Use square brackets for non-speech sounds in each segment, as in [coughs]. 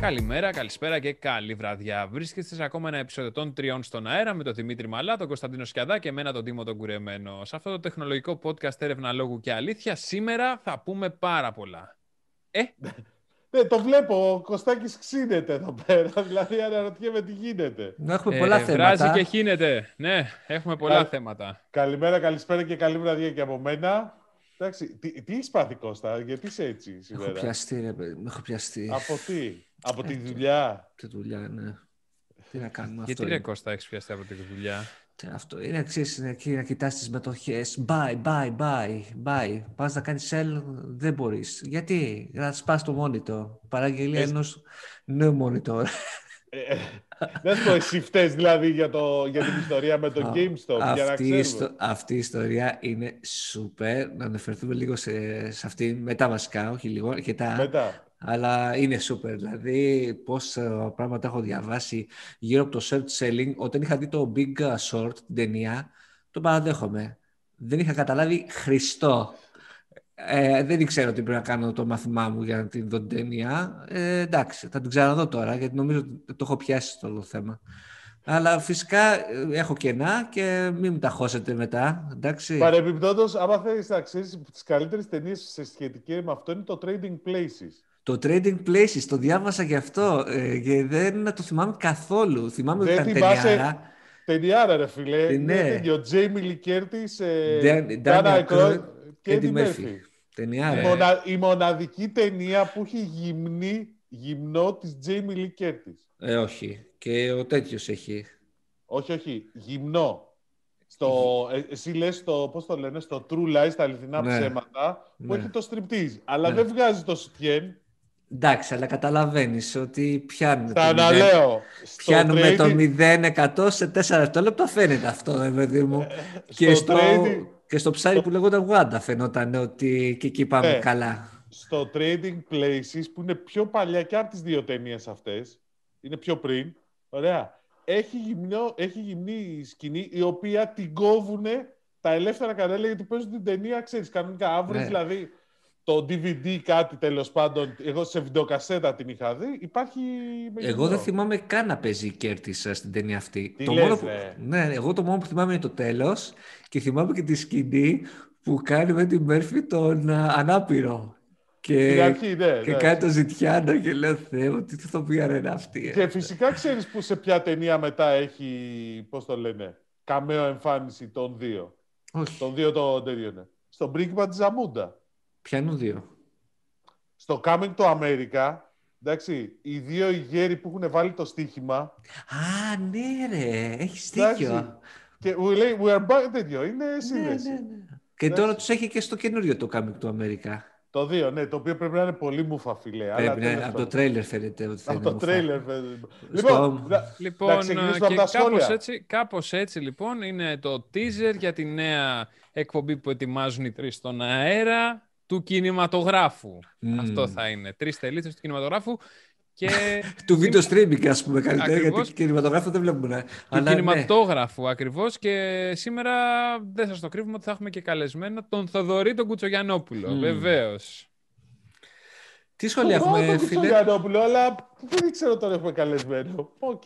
Καλημέρα, καλησπέρα και καλή βραδιά. Βρίσκεστε σε ακόμα ένα επεισόδιο των Τριών στον αέρα με τον Δημήτρη Μαλά, τον Κωνσταντίνο Σκιαδά και εμένα τον Τίμο τον Κουρεμένο. Σε αυτό το τεχνολογικό podcast έρευνα λόγου και αλήθεια, σήμερα θα πούμε πάρα πολλά. Ε, [laughs] Ναι, το βλέπω. Ο Κωστάκης ξύνεται εδώ πέρα. [laughs] Δηλαδή, αναρωτιέμαι τι γίνεται. Έχουμε πολλά ε, θέματα. Βράζει και χύνεται. Ναι, έχουμε πολλά Κα- θέματα. Καλημέρα, καλησπέρα και καλή βραδιά και από μένα. Εντάξει, τι, τι έχεις πάθει Κώστα, γιατί είσαι έτσι Έχω σήμερα. πιαστεί, ρε παιδί. μου, Έχω πιαστεί. Από τι, από τη δουλειά. Τη δουλειά, ναι. Τι να κάνουμε Γιατί αυτό. ρε είναι. Κώστα έχεις πιαστεί από τη δουλειά; Τι Αυτό είναι εξής, είναι εκεί να κοιτάς τις μετοχές. Buy, buy, buy, buy. Πας να κάνεις sell, δεν μπορείς. Γιατί, να σπάς το monitor. Παραγγελία Εσ- ενός νέου monitor. Ε, ε, Δεν σου πω εσύ φταίς δηλαδή για, το, για την ιστορία με το Α, GameStop, για να αυτή, η ξέρουμε. ιστο- αυτή η ιστορία είναι super. Να αναφερθούμε λίγο σε, σε αυτή, μετά βασικά, όχι λίγο, αρκετά. Μετά. Αλλά είναι super. Δηλαδή, πόσα πράγματα έχω διαβάσει γύρω από το short selling. Όταν είχα δει το Big Short, την ταινία, το παραδέχομαι. Δεν είχα καταλάβει Χριστό. Ε, δεν ήξερα τι πρέπει να κάνω το μάθημά μου για να την δω την ταινία. Ε, εντάξει, θα την ξαναδώ τώρα, γιατί νομίζω ότι το έχω πιάσει το όλο θέμα. Αλλά φυσικά ε, έχω κενά και μην μου τα χώσετε μετά, εντάξει. Παρεμπιπτόντως, άμα θέλεις να ξέρεις τις καλύτερες ταινίες σε σχετική με αυτό είναι το Trading Places. Το Trading Places, το διάβασα και αυτό ε, και δεν το θυμάμαι καθόλου. Θυμάμαι ότι Δεν ήταν θυμάσαι- ταινιάρα. Ταινιάρα ρε φίλε. Ε, Είναι ναι. τέτοιο. Jamie Lee Curtis, ε, Dan- Dana Daniel Aykroyd Craig, και Eddie Eddie Murphy. Murphy. Ταινιάρα. Η, Ε. μονα- η μοναδική ταινία που έχει γυμνή, γυμνό της Jamie Lee Curtis. Ε, όχι. Και ο τέτοιος έχει. Όχι, όχι. Γυμνό. Στο, ε, εσύ λες το, πώς το λένε, στο True Lies, τα αληθινά Ναι. ψέματα, που Ναι. έχει το striptease. Αλλά Ναι. δεν βγάζει το σουτιέν. Εντάξει, αλλά καταλαβαίνεις ότι πιάνουν Τα το μηδέν- αναλέω. Στο Πιάνουμε το trading- 0% σε 4 δευτερόλεπτα φαίνεται αυτό, ρε παιδί μου. και, Ε, στο στο, trading- και στο ψάρι που λέγονταν Wanda φαινόταν ότι και εκεί πάμε Ναι. καλά. στο Trading Places, που είναι πιο παλιά και από τις δύο ταινίες αυτές, είναι πιο πριν, ωραία, έχει, γυμνό, έχει γυμνή σκηνή, η οποία την κόβουνε τα ελεύθερα κανάλια, γιατί παίζουν την ταινία, ξέρεις, κανονικά αύριο, Ναι. δηλαδή το DVD κάτι τέλος πάντων, εγώ σε βιντεοκασέτα την είχα δει, υπάρχει με Εγώ γυμνό. δεν θυμάμαι καν να παίζει η Κέρτης στην ταινία αυτή. Τι το λες, μόνο που... ρε. Ναι, εγώ το μόνο που θυμάμαι είναι το τέλος και θυμάμαι και τη σκηνή που κάνει με την Μέρφη τον α, ανάπηρο. Στην Και, αρχή, ναι, και ναι. κάνει το ζητιάνο και λέω Θεέ μου, τι ηθοποιία είναι αυτή. ε». Και φυσικά ξέρεις που σε ποια ταινία μετά έχει, πώς το λένε, καμαίο εμφάνιση των δύο. Όχι, Των δύο των τέτοιων. ναι. Στον πρίγκιπα της Ζαμούντα. Πιάνουν δύο; Στο Coming to America, εντάξει, οι δύο οι γέροι που έχουν βάλει το στοίχημα. Α, ναι ρε, έχεις εντάξει, δίκιο. Και μου λέει, we are back, τέτοιο, είναι Ναι, σύνδεση. ναι, ναι. Και τώρα τους έχει και στο καινούριο το Coming to America. Το δύο, ναι, το οποίο πρέπει να είναι πολύ μουφα, φιλέ. αλλά Πρέπει να- τέλος από το πάντων. τρέιλερ φαίνεται ότι θα Από είναι το μουφά. τρέιλερ. παιδί μου. Στο- Λοιπόν, να- Λοιπόν, να ξεκινήσουμε και από τα κάπως σχόλια. έτσι, κάπως έτσι λοιπόν είναι το teaser για τη νέα εκπομπή που ετοιμάζουν οι τρεις στον αέρα του κινηματογράφου. Μμμ. Αυτό θα είναι. Τρεις τελίτσες του κινηματογράφου και [laughs] Του video streaming, ας πούμε, καλύτερα, Ακριβώς. γιατί κινηματογράφο δεν βλέπουμε. του Αλλά ναι. κινηματόγραφου ακριβώς και σήμερα δεν σας το κρύβουμε ότι θα έχουμε και καλεσμένο τον Θοδωρή τον Κουτσογιαννόπουλο. Μμμ. Βεβαίως. Τι σχόλια Τον έχουμε, τον φίλε; Κουτσογιαννόπουλο, αλλά δεν ξέρω αν τον έχουμε καλεσμένο. Οκ.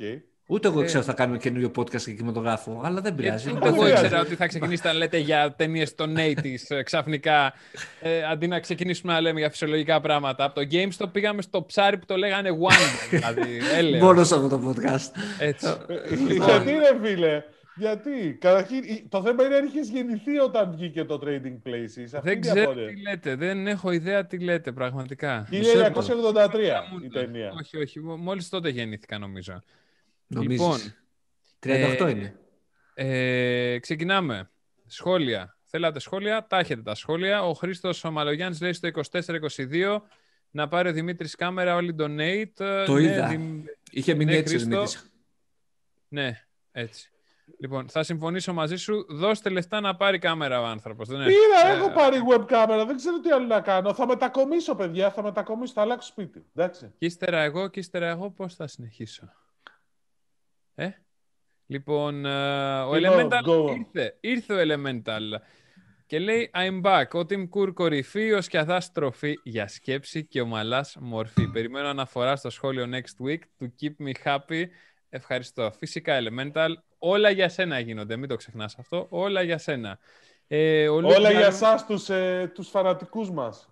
Ούτε εγώ Ε. ξέρω ότι θα κάνουμε καινούριο podcast για κινηματογράφο, αλλά δεν πειράζει. Ούτε δεν εγώ πειράζει. ήξερα ότι θα ξεκινήσετε να λέτε για ταινίες των 80s ε, ξαφνικά, ε, αντί να ξεκινήσουμε να λέμε για φυσιολογικά πράγματα. Από το GameStop πήγαμε στο ψάρι που το λέγανε Wonder, δηλαδή [laughs] έλεος. Μόνο σε αυτό το podcast. Έτσι. Ε, Γιατί ρε φίλε, γιατί; Καταρχήν, η- το θέμα είναι αν είχες γεννηθεί όταν βγήκε το Trading Places. Αυτή Δεν είναι η ξέρω απορία. τι λέτε, δεν έχω ιδέα τι λέτε πραγματικά. 1983 η ταινία. Όχι, όχι, μο- μόλις τότε γεννήθηκα νομίζω. Νομίζεις; Λοιπόν, 38 ε, είναι. Ε, ξεκινάμε. Σχόλια. Θέλατε σχόλια, τα έχετε τα σχόλια. Ο Χρήστος Ομαλογιάννης λέει στο 24-22 να πάρει ο Δημήτρης κάμερα όλοι donate. Το Ναι, είδα. Δημ- Είχε μείνει ναι, έτσι ο Χρήστο. Δημήτρης. Ναι, έτσι. Λοιπόν, θα συμφωνήσω μαζί σου. Δώστε λεφτά να πάρει κάμερα ο άνθρωπος. Δεν είναι. Πήρα, Ε, έχω πάρει web κάμερα, δεν ξέρω τι άλλο να κάνω. Θα μετακομίσω, παιδιά, θα μετακομίσω, θα αλλάξω σπίτι. Εντάξει. Και ύστερα εγώ και ύστερα εγώ πώς θα συνεχίσω. Ε; Λοιπόν, ε, ο Λοιπόν, Elemental go. ήρθε. Ήρθε ο Elemental. Και λέει I'm back. Ο Tim Cook κορυφή, ο Σκιαδά τροφή για σκέψη και ο Μαλά μορφή. Περιμένω αναφορά στο σχόλιο next week to keep me happy. Ευχαριστώ. Φυσικά Elemental. Όλα για σένα γίνονται. Μην το ξεχνάς αυτό. Όλα για σένα. Ε, ο Όλα για εσάς τους, ε, τους φανατικούς μας.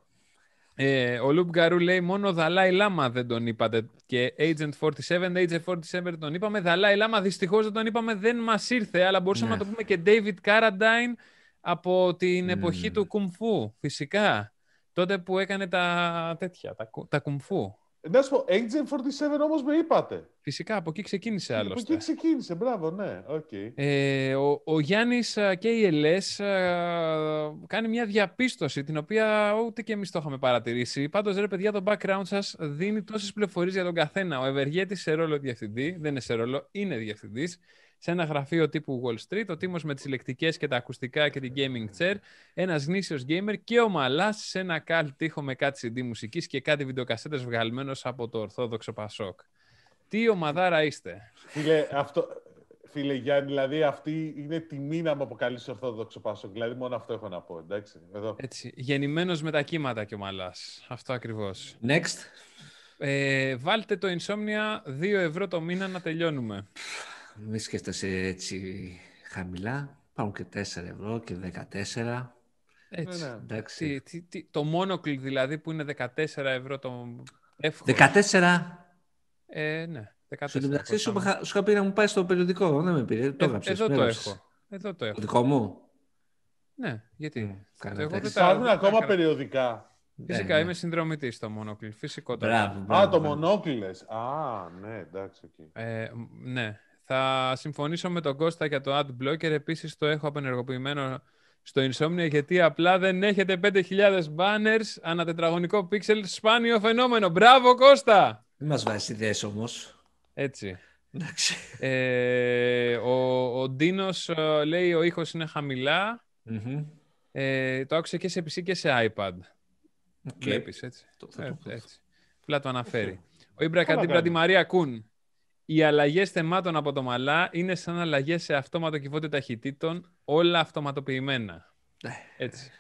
Ε, ο Λουπ Γκαρού λέει μόνο Δαλάη Λάμα δεν τον είπατε και Agent 47, Agent 47 τον είπαμε. Δαλάη Λάμα δυστυχώς δεν τον είπαμε, δεν μας ήρθε, αλλά μπορούσαμε ναι. να το πούμε και David Carradine από την εποχή του κουμφού, φυσικά. Τότε που έκανε τα τέτοια, τα, τα κουμφού. Να σου πω, Agent 47 όμως με είπατε. Φυσικά, από εκεί ξεκίνησε άλλωστε. Από εκεί ξεκίνησε, μπράβο, ναι. Okay. Ε, ο, ο Γιάννης και η ΕΛΕΣ κάνει μια διαπίστωση, την οποία ούτε και εμείς το είχαμε παρατηρήσει. Πάντως, ρε παιδιά, το background σας δίνει τόσες πληροφορίες για τον καθένα. Ο Ευεργέτης σε ρόλο διευθυντή, δεν είναι σε ρόλο, είναι διευθυντής σε ένα γραφείο τύπου Wall Street, ο Τίμος με τις ηλεκτρικές και τα ακουστικά και την gaming chair, ένας γνήσιος gamer και ο Μαλάς σε ένα καλ τείχο με κάτι CD μουσικής και κάτι βιντεοκασέτες βγαλμένος από το Ορθόδοξο Πασόκ. Τι ομαδάρα είστε; Φίλε, αυτό, φίλε Γιάννη, δηλαδή αυτή είναι τιμή να μου αποκαλύψει Ορθόδοξο Πασόκ. Δηλαδή μόνο αυτό έχω να πω, εντάξει. Εδώ. Έτσι, γεννημένος με τα κύματα και ο Μαλάς. Αυτό ακριβώς. Next. Ε, βάλτε το Insomnia 2 ευρώ το μήνα να τελειώνουμε. Μη σκέφτεσαι έτσι χαμηλά. Υπάρχουν και 4 ευρώ και 14. Έτσι. Ναι, ναι. Εντάξει. Τι, τι, το Monocle δηλαδή που είναι 14 ευρώ το εύκολο. 14! Ε, ναι. 14 Στην μεταξύ σου, σου είχα πει να μου πάει στο περιοδικό. Δεν με πήρε. Το ε, εδώ το έχω. Εδώ το έχω. Το δικό μου; Ναι, γιατί; Mm, Υπάρχουν ακόμα περιοδικά. Φυσικά ναι, είμαι συνδρομητής στο Monocle. Φυσικό το. Μπράβο, μπράβο, Α, το Monocle. Α, ναι, εντάξει. Okay. Ε, ναι, θα συμφωνήσω με τον Κώστα για το Adblocker. Επίσης το έχω απενεργοποιημένο στο Insomnia γιατί απλά δεν έχετε 5.000 banners ανά τετραγωνικό πίξελ. Σπάνιο φαινόμενο. Μπράβο Κώστα! Μην μας βάζεις ιδέες όμως. Έτσι. Ε, ο, ο Ντίνος ε, λέει ο ήχος είναι Ε, το άκουσε και σε PC και σε iPad. Okay. Βλέπεις, έτσι. Το, ε, έτσι. Απλά το αναφέρει. Ο Ήμπρα Καντήμπρα τη Μαρία Κούν οι αλλαγές θεμάτων από το μαλά είναι σαν αλλαγές σε αυτόματο κυβότιο ταχυτήτων, όλα αυτοματοποιημένα. Ναι. Έτσι.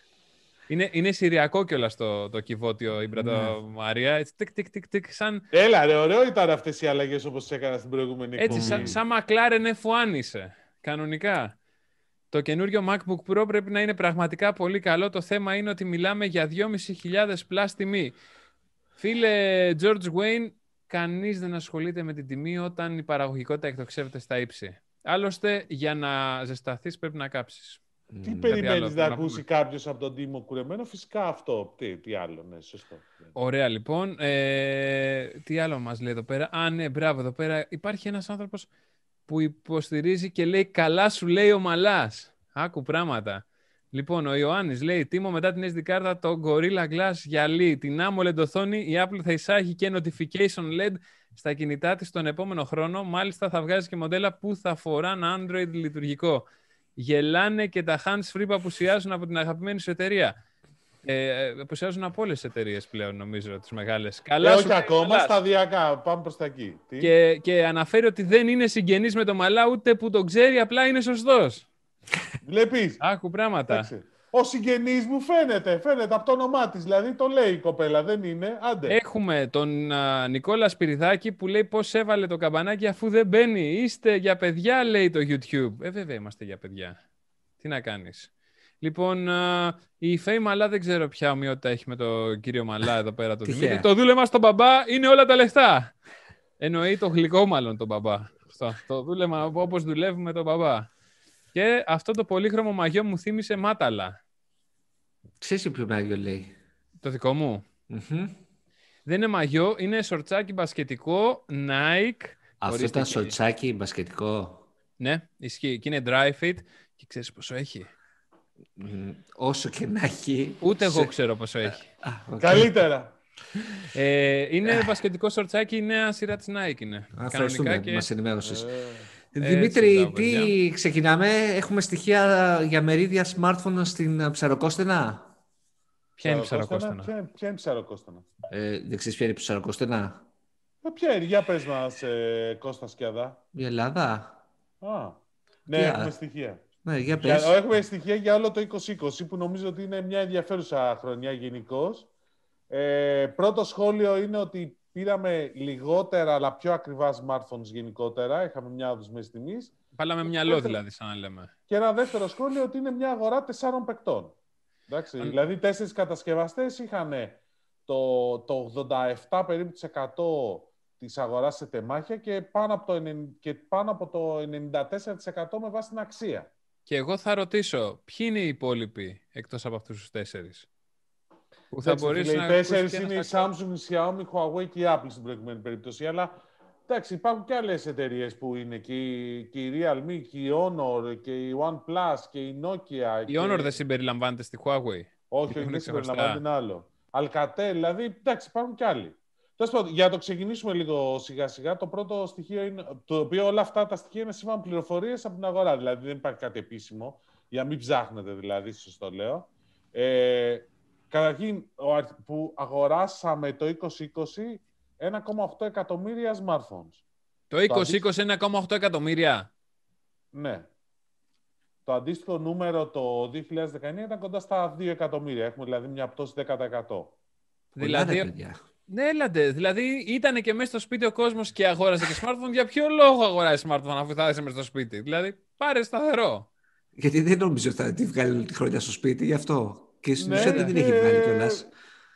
Είναι, είναι σηριακό κιόλας το, το κυβότιο η ναι. Μαρία. Έτσι, τικ, τικ, τικ, τικ, σαν... Έλα, ρε, ωραίο ήταν αυτές οι αλλαγές όπως έκανα στην προηγούμενη εκπομπή. Έτσι, σαν, σαν McLaren F1 είσαι. Κανονικά. Το καινούριο MacBook Pro πρέπει να είναι πραγματικά πολύ καλό. Το θέμα είναι ότι μιλάμε για 2.500 πλάς τιμή. Φίλε George Wayne, κανείς δεν ασχολείται με την τιμή όταν η παραγωγικότητα εκτοξεύεται στα ύψη. Άλλωστε, για να ζεσταθείς πρέπει να κάψεις. Τι mm. περιμένεις να, να ακούσει κάποιος από τον Τίμο κουρεμένο, φυσικά αυτό. Τι, τι άλλο, ναι, σωστό. Ωραία, λοιπόν. Ε, τι άλλο μας λέει εδώ πέρα; Α, ναι, μπράβο, εδώ πέρα υπάρχει ένας άνθρωπος που υποστηρίζει και λέει «Καλά σου λέει ο Μαλάς». Άκου πράγματα. Λοιπόν, ο Ιωάννης λέει: Τίμο μετά την SD κάρτα το Gorilla Glass γυαλί. Την AMOLED οθόνη η Apple θα εισάγει και notification LED στα κινητά της τον επόμενο χρόνο. Μάλιστα θα βγάζει και μοντέλα που θα φοράνε Android λειτουργικό. Γελάνε και τα hands free που απουσιάζουν από την αγαπημένη σου εταιρεία. Ε, απουσιάζουν από όλες τις εταιρείες πλέον, νομίζω, τις μεγάλες. Καλά, ε, όχι ακόμα, σταδιακά. Πάμε προς τα εκεί. Και, και αναφέρει ότι δεν είναι συγγενής με το μαλά, ούτε που το ξέρει, απλά είναι σωστός. Βλέπεις; Άκου πράγματα. Ο συγγενής μου φαίνεται, φαίνεται από το όνομά της. Δηλαδή το λέει η κοπέλα, δεν είναι; Άντε. Έχουμε τον α, Νικόλα Σπυριδάκη που λέει πώς έβαλε το καμπανάκι αφού δεν μπαίνει. Είστε για παιδιά, λέει το YouTube. Ε, βέβαια είμαστε για παιδιά. Τι να κάνεις. Λοιπόν, α, η Φέη Μαλά δεν ξέρω ποια ομοιότητα έχει με τον κύριο Μαλά εδώ πέρα. Το, [laughs] Δημήτρη. το δούλεμα στον μπαμπά είναι όλα τα λεφτά. Εννοεί το γλυκό μάλλον τον μπαμπά. το δούλεμα όπως δουλεύουμε τον μπαμπά. Και αυτό το πολύχρωμο μαγιό μου θύμισε μάταλα. Ξέρεις ποιο μαγιό λέει; Το δικό μου. Δεν είναι μαγιό, είναι σορτσάκι μπασκετικό, Nike. Αυτό ήταν σορτσάκι μπασκετικό. Ναι, ισχύει. Και είναι dry fit. Και ξέρεις πόσο έχει; όσο και να έχει. Ούτε εγώ ξέρω πόσο έχει. Καλύτερα. Ε, είναι μπασκετικό σορτσάκι, η νέα σειρά της Nike είναι. Κανονικά και... μας ενημέρωσες. Ε... Δημήτρη, τι ξεκινάμε; Έχουμε στοιχεία για μερίδια smartphone στην ψαροκόστενα; Ποια είναι η ψαροκόστενα. Ποια, ποια είναι η ψαροκόστενα; Ε, δεν ξέρεις ποια είναι η ψαροκόστενα; Ε, ποια είναι, για πες μας, ε, Κώστα Σκιαδά. Η Ελλάδα. Α, ναι, έχουμε στοιχεία. Ναι, για Για- πες. Έχουμε στοιχεία για όλο το 2020 που νομίζω ότι είναι μια ενδιαφέρουσα χρονιά γενικώς. Ε, πρώτο σχόλιο είναι ότι πήραμε λιγότερα αλλά πιο ακριβά smartphones γενικότερα. Είχαμε μια οδοσμένη τιμής. Βάλαμε μυαλό δηλαδή, σαν να λέμε. Και ένα δεύτερο σχόλιο ότι είναι μια αγορά τεσσάρων παικτών. Εντάξει, Αν- Δηλαδή, τέσσερις κατασκευαστές είχαν το, το 87 περίπου της 100 της αγοράς σε τεμάχια και πάνω από το, 90 και πάνω από το 94% με βάση την αξία. Και εγώ θα ρωτήσω, ποιοι είναι οι υπόλοιποι εκτός από αυτούς τους τέσσερις; Που θα Εντάξει, μπορείς φίλε, να Οι τέσσερις ακούσεις και είναι να η στα- Samsung, η Xiaomi, η Huawei και η Apple στην προηγούμενη περίπτωση. Αλλά εντάξει, υπάρχουν και άλλες εταιρείες που είναι και η, και η Realme και η Honor και η OnePlus και η Nokia. Η και... Honor δεν συμπεριλαμβάνεται στη Huawei. Όχι, Έχουν όχι, δεν ξεχωριστά. συμπεριλαμβάνεται είναι άλλο. Alcatel, δηλαδή, εντάξει, υπάρχουν και άλλοι. Τέλος πάντων, για να το ξεκινήσουμε λίγο σιγά σιγά, το πρώτο στοιχείο είναι, το οποίο όλα αυτά τα στοιχεία είναι σύμφωνα πληροφορίες από την αγορά, δηλαδή δεν υπάρχει κάτι επίσημο, για να μην ψάχνετε δηλαδή, σας το λέω. Ε, καταρχήν, ο αριθ- που αγοράσαμε το 2020 1,8 εκατομμύρια smartphones. Το Το 2020 είναι 1,8 εκατομμύρια. Ναι. Το αντίστοιχο νούμερο το 2019 ήταν κοντά στα 2 εκατομμύρια. Έχουμε δηλαδή μια πτώση 10%. Πολλά, ρε, Δηλαδή, παιδιά. ναι, έλατε. Δηλαδή ήταν και μέσα στο σπίτι ο κόσμος και αγόρασε και smartphone. Για ποιο λόγο αγοράζει smartphone αφού θα είσαι μέσα στο σπίτι; Δηλαδή, πάρε σταθερό. Γιατί δεν νομίζω ότι θα τη βγάλει όλη τη χρονιά στο σπίτι, γι' αυτό. Και στην Ναι, ουσία δεν την και- έχει βγάλει κιόλας;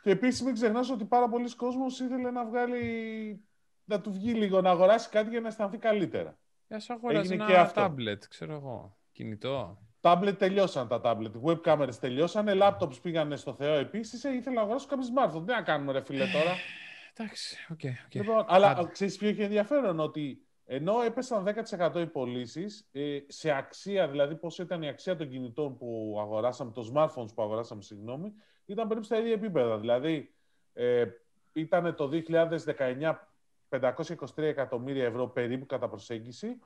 Και επίσης μην ξεχνάς ότι πάρα πολλοί κόσμος ήθελε να βγάλει. να του βγει λίγο, να αγοράσει κάτι για να αισθανθεί καλύτερα. Για σου αγοράζει Έγινε ένα και αυτό. tablet, ξέρω εγώ. Κινητό. Τάμπλετ τελειώσαν τα tablet. Web κάμερες τελειώσανε. Laptops πήγανε στο Θεό επίσης. Ε, ήθελα να αγοράσω κάποιο smartphone. Τι να κάνουμε, ρε φίλε τώρα; [sighs] Εντάξει, OK. OK. Λοιπόν, αλλά Άντε. ξέρεις ποιο έχει ενδιαφέρον, ότι ενώ έπεσαν 10% οι πωλήσεις, ε, σε αξία, δηλαδή πόσο ήταν η αξία των κινητών που αγοράσαμε, των smartphones που αγοράσαμε, συγγνώμη, ήταν περίπου στα ίδια επίπεδα. Δηλαδή, ε, ήταν το 2019 523 εκατομμύρια ευρώ περίπου κατά προσέγγιση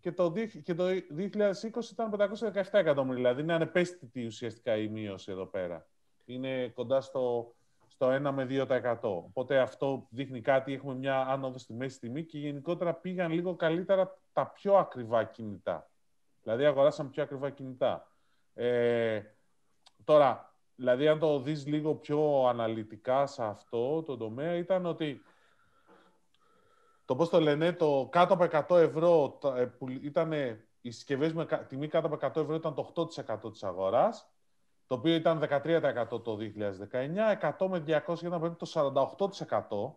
και το, δι- και το 2020 ήταν 517 εκατομμύρια. Δηλαδή, είναι ανεπαίσθητη ουσιαστικά η μείωση εδώ πέρα. Είναι κοντά στο στο 1 με 2%. Οπότε αυτό δείχνει κάτι, έχουμε μια άνοδο στη μέση τιμή και γενικότερα πήγαν λίγο καλύτερα τα πιο ακριβά κινητά. Δηλαδή αγοράσαμε πιο ακριβά κινητά. Ε, τώρα, δηλαδή αν το δεις λίγο πιο αναλυτικά σε αυτό το τομέα ήταν ότι το πώς το λένε, το κάτω από 100 ευρώ τα- ε, που ήταν οι συσκευές με κα- τιμή κάτω από 100 ευρώ ήταν το 8% της αγοράς το οποίο ήταν 13% το 2019, 100 με 200 ήταν περίπου το 48%.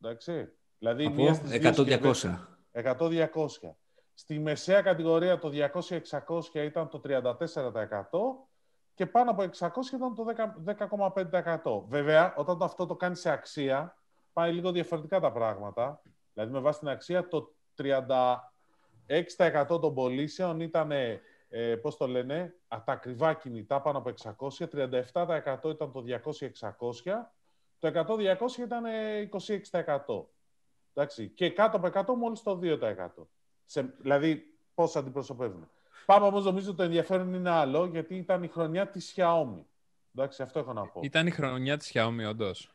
Εντάξει. Δηλαδή μία Από στις δύο 100-200. συσκευές- 100-200. Στη μεσαία κατηγορία το 200-600 ήταν το 34% και πάνω από 600 ήταν το 10 10,5%. Βέβαια, όταν το αυτό το κάνει σε αξία, πάει λίγο διαφορετικά τα πράγματα. Δηλαδή, με βάση την αξία, το 36% των πωλήσεων ήταν, ε, πώς το λένε, α, τα ακριβά κινητά πάνω από 600, 37% ήταν το 200-600, το 100-200 ήταν ε, 26%. Εντάξει. Και κάτω από 100 μόλις το 2%. Σε, δηλαδή, πώς αντιπροσωπεύουν. Πάμε όμως, νομίζω το ενδιαφέρον είναι άλλο, γιατί ήταν η χρονιά της Xiaomi. Εντάξει, αυτό έχω να πω. Ήταν η χρονιά της Xiaomi, όντως.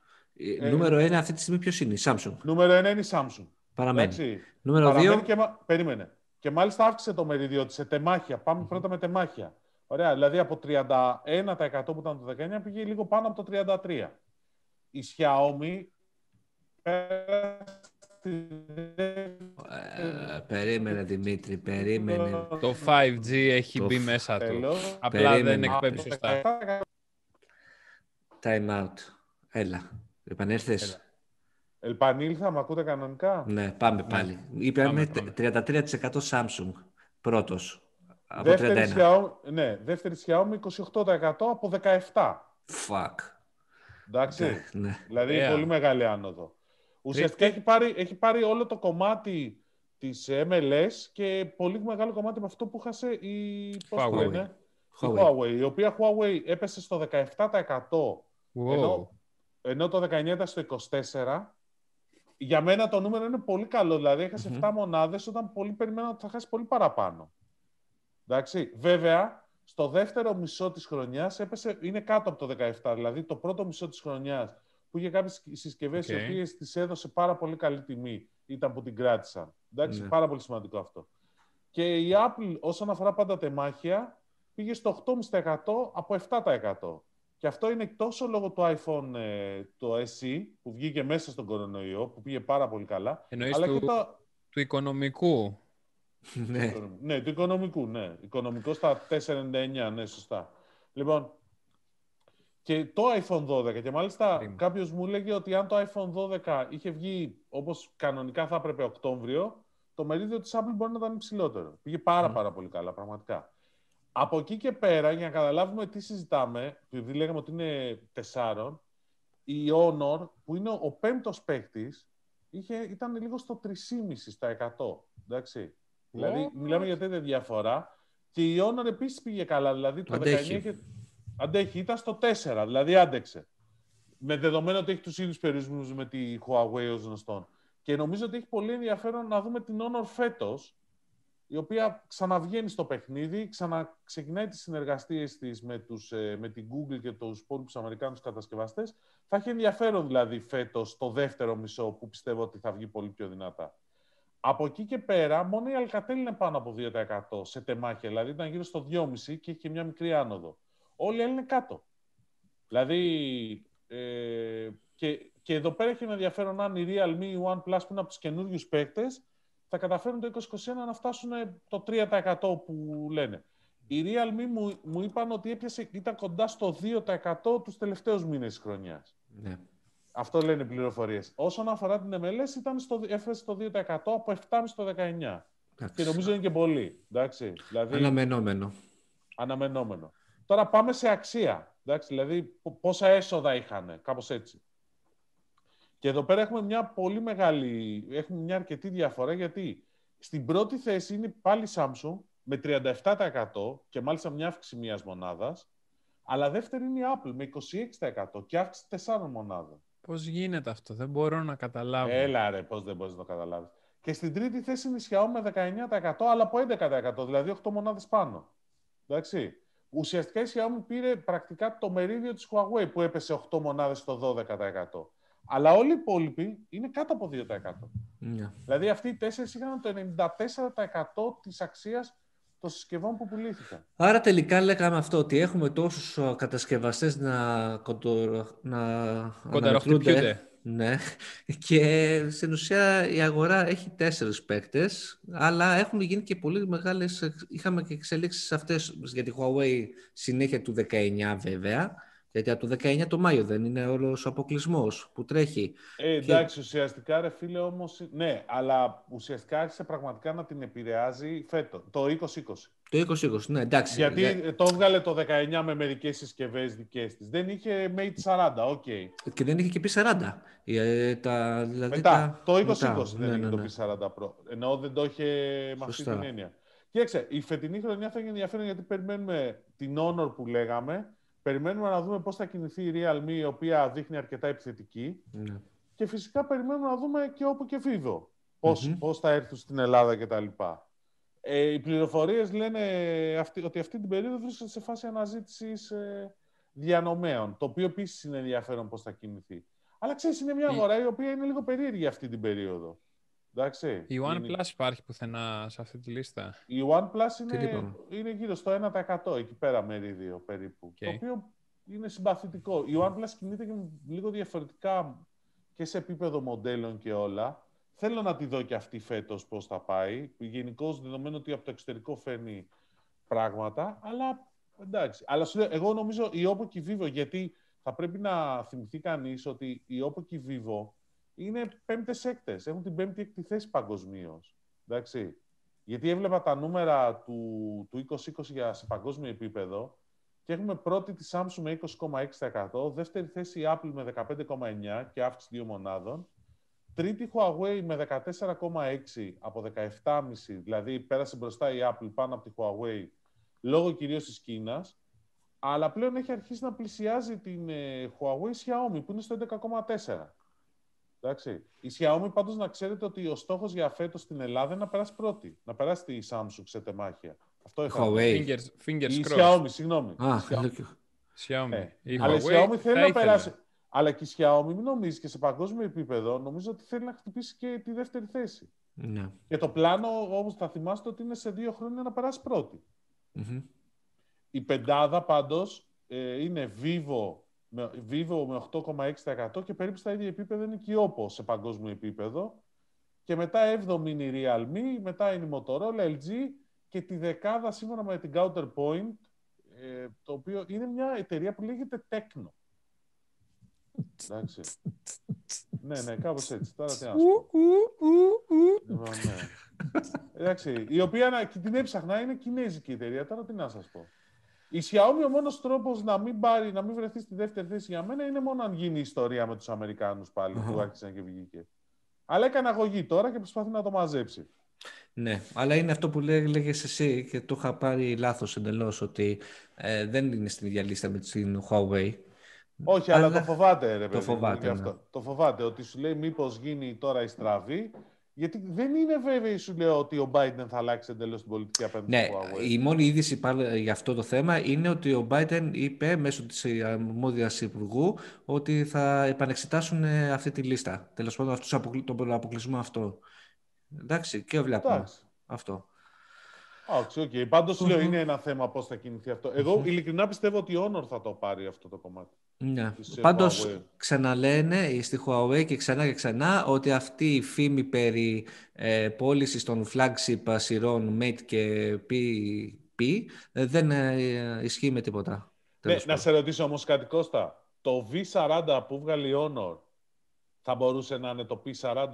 Ε, Νούμερο 1 αυτή τη στιγμή ποιος είναι, η Samsung. Νούμερο 1 είναι η Samsung. Παραμένει. Εντάξει. Νούμερο Παραμένει 2. Και, μα- περίμενε. Και μάλιστα αύξησε το μερίδιο της σε τεμάχια. Πάμε πρώτα με τεμάχια. Ωραία, δηλαδή από 31% που ήταν το 19 πήγε λίγο πάνω από το 33%. Η Xiaomi πέρασε στη Ε, περίμενε Δημήτρη, περίμενε. Το 5G έχει Το μπει μέσα του. τέλος. Απλά δεν Περίμενε. εκπέμπει σωστά. Time out. Έλα. Επανέρθες. Επανήλθα, με ακούτε κανονικά; Ναι, πάμε πάλι. Είπαμε πάμε. 33% Samsung. Πρώτος. Από Δεύτερη 31. Xiaomi, ναι, δεύτερη Xiaomi 28% από 17%. Fuck. Εντάξει. Ναι. Δηλαδή Ωραία. πολύ μεγάλη άνοδο. Ουσιαστικά έχει πάρει, έχει πάρει όλο το κομμάτι της MLS και πολύ μεγάλο κομμάτι από αυτό που χάσε η, πώς το Huawei. λένε, η Huawei. Huawei, η οποία Huawei έπεσε στο 17% Wow. Ενώ- ενώ το 19 ήταν στο 24%. Για μένα το νούμερο είναι πολύ καλό. Δηλαδή έχασε Μμμ. 7 μονάδες όταν πολύ περιμένα ότι θα χάσει πολύ παραπάνω. Εντάξει. Βέβαια, στο δεύτερο μισό της χρονιάς έπεσε, είναι κάτω από το 17%. Δηλαδή το πρώτο μισό της χρονιάς που είχε κάποιες συσκευές οι Οκ. οποίες τις έδωσε πάρα πολύ καλή τιμή. Ήταν που την κράτησαν. Εντάξει, Ναι. πάρα πολύ σημαντικό αυτό. Και η Apple όσον αφορά πάντα τεμάχια, πήγε στο 8,5% από 7%. Και αυτό είναι τόσο λόγω του iPhone ε, το SE που βγήκε μέσα στον κορονοϊό, που πήγε πάρα πολύ καλά. Εννοείς αλλά του, και το... του οικονομικού. [laughs] ναι. ναι, του οικονομικού, ναι. Οικονομικό στα 4,99, ναι, σωστά. Λοιπόν, και το iPhone 12, και μάλιστα Κρίμα. κάποιος μου έλεγε ότι αν το iPhone 12 είχε βγει όπως κανονικά θα έπρεπε Οκτώβριο, το μερίδιο της Apple μπορεί να ήταν υψηλότερο. Πήγε πάρα πάρα πολύ καλά, πραγματικά. Από εκεί και πέρα, για να καταλάβουμε τι συζητάμε, επειδή λέγαμε ότι είναι τεσσάρων, η Honor, που είναι ο πέμπτος παίκτης, ήταν λίγο στο 3,5 στα 100. Εντάξει. Δηλαδή, μιλάμε για τέτοια διαφορά. Και η Honor επίσης πήγε καλά. Δηλαδή, το Αντέχει. 19 είχε... Αντέχει, ήταν στο 4, δηλαδή άντεξε. Με δεδομένο ότι έχει τους ίδιους περιορισμούς με τη Huawei ως γνωστόν. Και νομίζω ότι έχει πολύ ενδιαφέρον να δούμε την Honor φέτος, η οποία ξαναβγαίνει στο παιχνίδι, ξαναξεκινάει τις συνεργασίες της με, τους, ε, με την Google και τους υπόλοιπους Αμερικάνους κατασκευαστές. Θα έχει ενδιαφέρον δηλαδή φέτος το δεύτερο μισό που πιστεύω ότι θα βγει πολύ πιο δυνατά. Από εκεί και πέρα, μόνο η Alcatel είναι πάνω από 2% σε τεμάχια. Δηλαδή ήταν γύρω στο 2,5% και έχει και μια μικρή άνοδο. Όλοι οι άλλοι είναι κάτω. Δηλαδή, ε, και, και εδώ πέρα έχει ένα ενδιαφέρον αν η Realme ή η OnePlus που είναι από τους καινούριους παίκτες θα καταφέρουν το 2021 να φτάσουν το 3% που λένε. Η Realme μου, μου είπαν ότι έπιασε, ήταν κοντά στο 2% τους τελευταίους μήνες της χρονιάς. ναι. Αυτό λένε οι πληροφορίες. Όσον αφορά την MLS, ήταν στο, έφτασε στο 2% από 7,5% στο 19%. Και Εντάξει. νομίζω είναι και πολύ. Εντάξει. Δηλαδή, Αναμενόμενο. αναμενόμενο. Τώρα πάμε σε αξία. Εντάξει, δηλαδή π- πόσα έσοδα είχαν, κάπως έτσι. Και εδώ πέρα έχουμε μια πολύ μεγάλη, έχουμε μια αρκετή διαφορά γιατί στην πρώτη θέση είναι πάλι η Samsung με 37% και μάλιστα μια αύξηση μιας μονάδας, αλλά δεύτερη είναι η Apple με 26% και αύξηση 4 μονάδων. Πώς γίνεται αυτό, δεν μπορώ να καταλάβω. Έλα ρε, πώς δεν μπορείς να το καταλάβεις. Και στην τρίτη θέση είναι η Xiaomi με 19% αλλά από 11%, δηλαδή 8 μονάδες πάνω. Εντάξει. Ουσιαστικά η Xiaomi πήρε πρακτικά το μερίδιο της Huawei που έπεσε 8 μονάδες στο 12%. Αλλά όλοι οι υπόλοιποι είναι κάτω από 2%. Ναι. Δηλαδή αυτοί οι τέσσερις είχαν το 94% της αξίας των συσκευών που πουλήθηκαν. Άρα τελικά λέγαμε αυτό, ότι έχουμε τόσους α, κατασκευαστές να, κοντο, να Κονταροχτυπιούνται. αναμετρούνται. Ναι. Και στην ουσία η αγορά έχει τέσσερις παίκτες, αλλά έχουν γίνει και πολύ μεγάλες, εξ- είχαμε και εξελίξεις αυτές για τη Huawei συνέχεια του 19 βέβαια, γιατί από το 19 το Μάιο δεν είναι όλος ο αποκλεισμός που τρέχει. Ε, εντάξει, ουσιαστικά ρε φίλε όμως, ναι, αλλά ουσιαστικά άρχισε πραγματικά να την επηρεάζει φέτος, το 2020. Το 2020, ναι εντάξει. Γιατί Για- ε, το έβγαλε το 19 με μερικές συσκευές δικές της. Δεν είχε Mate 40, οκ. Και δεν είχε και P40. Ε, τα, δηλαδή Μετά, τα- το 2020 μετά. δεν Ναι, είχε ναι, το ναι. P40 Pro. Ενώ δεν το είχε με αυτή Σωστά. την έννοια. Κοίταξε, η φετινή χρονιά θα έχει ενδιαφέρον γιατί περιμένουμε την Honor που λέγαμε. Περιμένουμε να δούμε πώς θα κινηθεί η Realme, η οποία δείχνει αρκετά επιθετική. Ναι. Και φυσικά περιμένουμε να δούμε και Oppo και Vivo. Πώς, Μμμ. πώς θα έρθουν στην Ελλάδα κτλ. Ε, οι πληροφορίες λένε αυτή, ότι αυτή την περίοδο βρίσκεται σε φάση αναζήτησης ε, διανομέων, το οποίο επίσης είναι ενδιαφέρον πώς θα κινηθεί. Αλλά ξέρεις, είναι μια Η- αγορά η οποία είναι λίγο περίεργη αυτή την περίοδο. Εντάξει. Η Είναι- OnePlus υπάρχει πουθενά σε αυτή τη λίστα. η OnePlus Τι είναι, είπαμε; είναι γύρω στο 1% εκεί πέρα μερίδιο περίπου. Το Οκ. οποίο είναι συμπαθητικό. Η OnePlus κινείται και λίγο διαφορετικά και σε επίπεδο μοντέλων και όλα. Θέλω να τη δω και αυτή φέτος πώς θα πάει. Γενικώ δεδομένου ότι από το εξωτερικό φέρνει πράγματα, αλλά εντάξει. Αλλά σου λέω, εγώ νομίζω η Oppo και η Vivo, γιατί θα πρέπει να θυμηθεί κανείς ότι η Oppo και η Vivo είναι πέμπτες έκτες. Έχουν την πέμπτη έκτη θέση παγκοσμίως. Εντάξει. Γιατί έβλεπα τα νούμερα του, του 2020 για, σε παγκόσμιο επίπεδο και έχουμε πρώτη τη Samsung με 20,6%, δεύτερη θέση η Apple με 15,9% και αύξηση δύο μονάδων, τρίτη Huawei με 14,6% από 17,5%, δηλαδή πέρασε μπροστά η Apple πάνω από τη Huawei λόγω κυρίως της Κίνας, αλλά πλέον έχει αρχίσει να πλησιάζει την ε, Huawei Xiaomi που είναι στο 11,4%. Εντάξει. Η Xiaomi πάντως να ξέρετε ότι ο στόχος για φέτος στην Ελλάδα είναι να περάσει πρώτη. Να περάσει τη Samsung σε τεμάχια. Αυτό είχα. Huawei. Fingers, fingers Η crossed. Xiaomi, συγγνώμη. Α, Η Xiaomi. λέω και- Xiaomi. Ναι. Η Αλλά η Huawei Xiaomi θα θέλει να ήθελε. περάσει. Αλλά και η Xiaomi, μην νομίζεις και σε παγκόσμιο επίπεδο, νομίζω ότι θέλει να χτυπήσει και τη δεύτερη θέση. Ναι. Και το πλάνο, όμως θα θυμάστε ότι είναι σε δύο χρόνια να περάσει πρώτη. Μμμ. Η πεντάδα πάντως ε, είναι Vivo με, Vivo με 8,6% και περίπου στα ίδια επίπεδα είναι και η Oppo σε παγκόσμιο επίπεδο. Και μετά 7η είναι η Realme, μετά είναι η Motorola, LG και τη δεκάδα σύμφωνα με την Counterpoint, ε, το οποίο είναι μια εταιρεία που λέγεται Tecno. Εντάξει. ναι, ναι, κάπως έτσι. Τώρα τι να σου πω. Λοιπόν, ναι. Εντάξει, η οποία την έψαχνα είναι κινέζικη εταιρεία. Τώρα τι να σας πω. Η Xiaomi ο μόνος τρόπος να μην, πάρει, να μην βρεθεί στη δεύτερη θέση για μένα είναι μόνο αν γίνει η ιστορία με τους Αμερικάνους πάλι που άρχισαν και βγήκε. Αλλά έκανε αγωγή τώρα και προσπαθεί να το μαζέψει. Ναι, αλλά είναι αυτό που λέγες εσύ και το είχα πάρει λάθος εντελώς ότι ε, δεν είναι στην ίδια λίστα με την Huawei. Όχι, αλλά, το φοβάται, ρε Το παιδί μου, φοβάται, γι' ναι. αυτό. Το φοβάται ότι σου λέει μήπως γίνει τώρα η στραβή. Γιατί δεν είναι βέβαιη, σου λέω, ότι ο Biden θα αλλάξει εντελώς την πολιτική απέναντι Ναι, στη Huawei. η μόνη είδηση πάλι για αυτό το θέμα είναι ότι ο Biden είπε μέσω της αρμόδιας υπουργού ότι θα επανεξετάσουν ε, αυτή τη λίστα. Τέλος πάντων, αυτούς αποκλει- τον αποκλεισμό αυτό. Εντάξει, και βλέπουμε Εντάξει. αυτό. Εντάξει, οκ. Πάντως σου λέω είναι ένα θέμα πώς θα κινηθεί αυτό. Εγώ ειλικρινά πιστεύω ότι η Honor θα το πάρει αυτό το κομμάτι. Ναι. Της, ε, Πάντως Huawei. ξαναλένε στη Huawei και ξανά και ξανά ότι αυτή η φήμη περί ε, πώλησης των flagship σειρών Mate και P, ε, δεν ε, ισχύει με τίποτα. Ναι, Τέλος να πάντων. σε ρωτήσω όμως κάτι Κώστα. Το V40 που βγάλει η Honor θα μπορούσε να είναι το P40;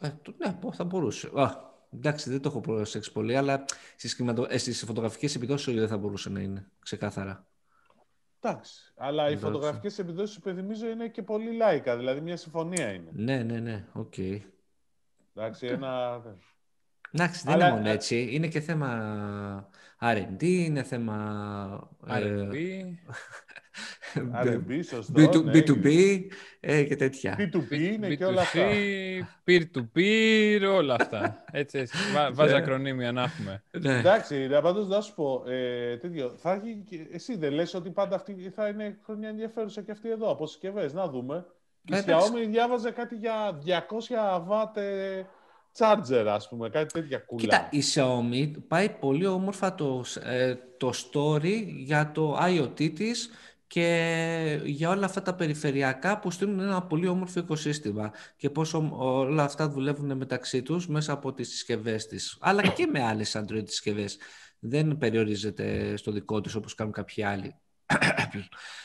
Ε, το- ναι, πω- θα μπορούσε. Α, εντάξει, δεν το έχω προσέξει πολύ, αλλά στις, κυματο... ε, στις φωτογραφικές επιδόσεις δεν θα μπορούσε να είναι, ξεκάθαρα. Εντάξει. Αλλά οι Εντάξει. φωτογραφικές επιδόσεις, υπενθυμίζω, είναι και πολύ Leica. Δηλαδή μια συμφωνία είναι. Ναι, ναι, ναι, οκ. Εντάξει, ένα... Εντάξει, δεν Αλλά, είναι μόνο ε, έτσι. Είναι και θέμα R&D, είναι θέμα... ε, [laughs] R&B. R&B, σωστό. B2, ναι. B2B ε, και τέτοια. P2P είναι και όλα αυτά. peer-to-peer, όλα αυτά. Έτσι, έτσι. Βά- Βάζει Ναι. ακρονίμια να έχουμε. Ναι. Εντάξει, ρε, πάντως να σου πω, ε, τέτοιο, θα έχει, και- εσύ δεν λες ότι πάντα αυτή θα είναι χρονιά ενδιαφέρουσα και αυτή εδώ, από συσκευές, να δούμε. Η Ε, εντάξει. Xiaomi διάβαζε κάτι για 200 watt ε, charger, ας πούμε, κάτι τέτοια κουλά. Κοίτα, η Xiaomi πάει πολύ όμορφα το, ε, το story για το IoT της και για όλα αυτά τα περιφερειακά που στείλουν ένα πολύ όμορφο οικοσύστημα και πώς ο- όλα αυτά δουλεύουν μεταξύ τους μέσα από τις συσκευές της, αλλά και με άλλες Android συσκευές. Δεν περιορίζεται στο δικό της όπως κάνουν κάποιοι άλλοι. [coughs]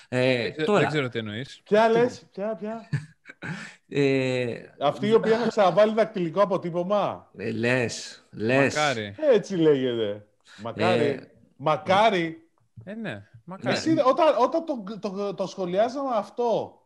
ε, Δεν- τώρα, Δεν ξέρω τι εννοείς. Ποια λες, ποια, ποια; [coughs] ε, Αυτή η οποία θα ξαναβάλει δακτυλικό αποτύπωμα; ε, λες, λες. Μακάρι. Έτσι λέγεται. Μακάρι. Ε, Μακάρι. Ε, ναι. Μακάρι. Εσύ, όταν όταν το, το, το σχολιάζαμε αυτό,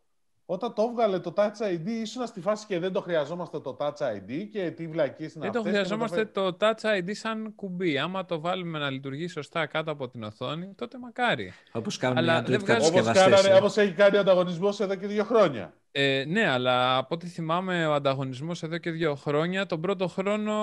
όταν το έβγαλε το Touch ID, ήσουν στη φάση και δεν το χρειαζόμαστε το Touch ID και τι βλακίες είναι Δεν το αυτές και χρειαζόμαστε με το Touch ID σαν κουμπί. Άμα το βάλουμε να λειτουργεί σωστά κάτω από την οθόνη, τότε μακάρι. Όπως κάνουν Αλλά οι δεν Android βγάζει- Όπως, κατασκευαστές. κάνανε, ε. όπως έχει κάνει ο ανταγωνισμός εδώ και δύο χρόνια. Ε, ναι, αλλά από ό,τι θυμάμαι ο ανταγωνισμός εδώ και δύο χρόνια, τον πρώτο χρόνο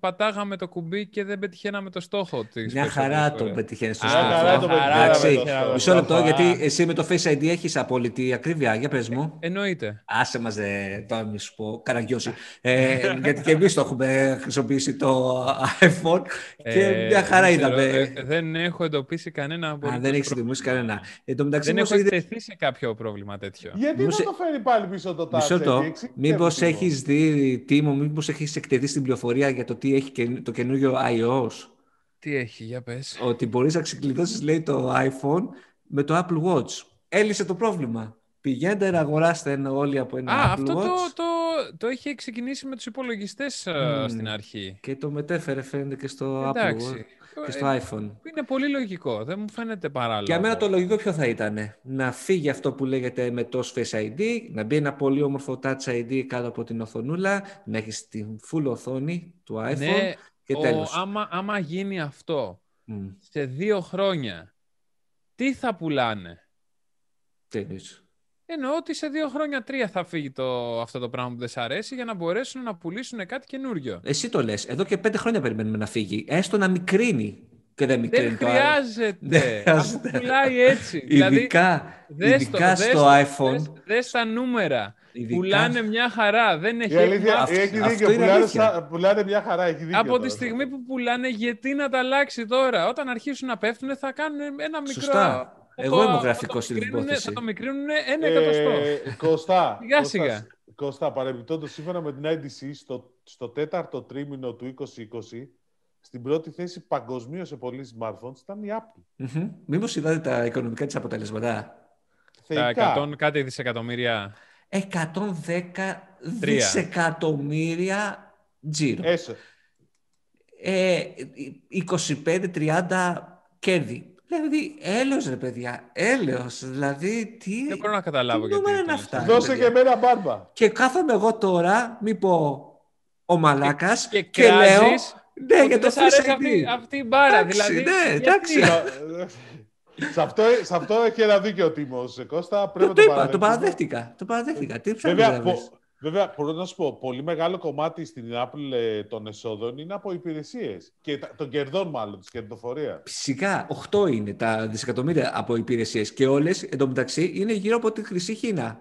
πατάγαμε το κουμπί και δεν πετυχαίναμε το στόχο της. Μια χαρά περισσότερες το φορές. πετυχαίνεις στο Α, στόχο. Μια χαρά το πετυχαίναμε Εντάξει, το στόχο. Μισό λεπτό, Αχα. γιατί εσύ με το Face ID έχεις απόλυτη ακρίβεια. Για πες μου. Εννοείται. Άσε μας, ε, τώρα μη σου πω, καραγκιόση. Ε, γιατί και εμείς το έχουμε χρησιμοποιήσει το iPhone και Ε, μια χαρά δεν ξέρω, είδαμε. ε, δεν έχω εντοπίσει κανένα Α, απολύτως δεν έχεις πρόβλημα. δημιουργήσει κανένα. Εν τω μεταξύ, Δεν όμως, έχω είδες- εκτεθεί σε κάποιο πρόβλημα τέτοιο. Γιατί Μήπως να ε- το φέρει πάλι πίσω το Touch Μισό ID. λεπτό. εξήγησε Μήπως μου, Τίμω. έχεις δει, Τίμο, μήπως έχεις εκτεθεί την πληροφορία για το τι έχει και- το καινούριο iOS. Τι έχει, για πες. Ότι μπορείς να ξεκλειδώσεις, λέει, το iPhone με το Apple Watch. Έλυσε το πρόβλημα. Πηγαίνετε να αγοράσετε ένα όλοι από ένα Α, Apple αυτό Watch το, το, το είχε ξεκινήσει με τους υπολογιστές ε, Μμμ. στην αρχή. και το μετέφερε φαίνεται και στο Apple Εντάξει. Watch και Ε, στο iPhone. Είναι πολύ λογικό. Δεν μου φαίνεται παράλογο. Για μένα το λογικό ποιο θα ήταν. Να φύγει αυτό που λέγεται με το Face ID, να μπει ένα πολύ όμορφο Touch ID κάτω από την οθονούλα, να έχεις την full οθόνη του iPhone Ναι, και ο- τέλος. άμα, άμα γίνει αυτό Μμ, σε δύο χρόνια, τι θα πουλάνε; τέλος. Εννοώ ότι σε δύο χρόνια, τρία θα φύγει το, αυτό το πράγμα που δεν σ' αρέσει για να μπορέσουν να πουλήσουν κάτι καινούριο. Εσύ το λες. Εδώ και πέντε χρόνια περιμένουμε να φύγει. Έστω να μικρύνει. Και δεν μικρύνει Δεν το iPhone. χρειάζεται. Δεν Αυτό χρειάζεται. πουλάει έτσι. [laughs] δηλαδή, Ειδικά, δες το, ειδικά δες στο το, iPhone. Δες, δες τα νούμερα. Ειδικά- Πουλάνε μια χαρά. Δεν έχει Η αλήθεια, μάθει. έχει αυτό δίκιο. είναι Πουλάνε, αλήθεια. στα- πουλάνε μια χαρά. Έχει δίκιο Από τη τώρα. στιγμή που πουλάνε, γιατί να τα αλλάξει τώρα; Όταν αρχίσουν να πέφτουν, θα κάνουν ένα μικρό. Σωστά. Θα Εγώ το- είμαι θα γραφικός το στην μικρίνουνε- υπόθεση. Θα το μικρύνουν ένα εκατοστό. Ε, Κωστά, [laughs] Σιγά Κώστα, σιγά. Κώστα, παρεμπιπτόντως, σύμφωνα με την IDC, στο, στο τέταρτο τρίμηνο του 2020, στην πρώτη θέση παγκοσμίως σε πολλοί smartphones ήταν η Apple. Μμμ. Μήπως είδατε τα οικονομικά της αποτελέσματα; Τα Θεϊκά. 100 κάτι δισεκατομμύρια. 110 Τρία. δισεκατομμύρια τζίρο. Έσω. Ε, 25-30 κέρδη. Δηλαδή, έλεος ρε παιδιά, έλεος. Δηλαδή, τι, Δεν μπορώ να καταλάβω τι γιατί. νούμερα είναι ήθελες. αυτά. Δώσε παιδιά. και εμένα μπάρμπα. Και κάθομαι εγώ τώρα, μη πω ο Μαλάκας, Και, και, λέω, κράζεις ναι, ότι για το δεν σ' αρέσει Face αυτή, ID. αυτή η μπάρα. Εντάξει, δηλαδή, ναι, γιατί; εντάξει. σε, αυτό, σε αυτό έχει ένα δίκιο ο Τίμος. Ε, Κώστα, πρέπει Το, να το είπα, το παραδεχτούμε. παραδέχτηκα. Το παραδέχτηκα. Τι ψάχνεις Βέβαια, να πο, βρεις. Βέβαια, μπορώ να σου πω, πολύ μεγάλο κομμάτι στην Apple ε, των εσόδων είναι από υπηρεσίες. Και τα- των κερδών, μάλλον, της κερδοφορίας. Φυσικά, 8 είναι τα δισεκατομμύρια από υπηρεσίες και όλες εντωμεταξύ είναι γύρω από τη χρυσή Χίνα,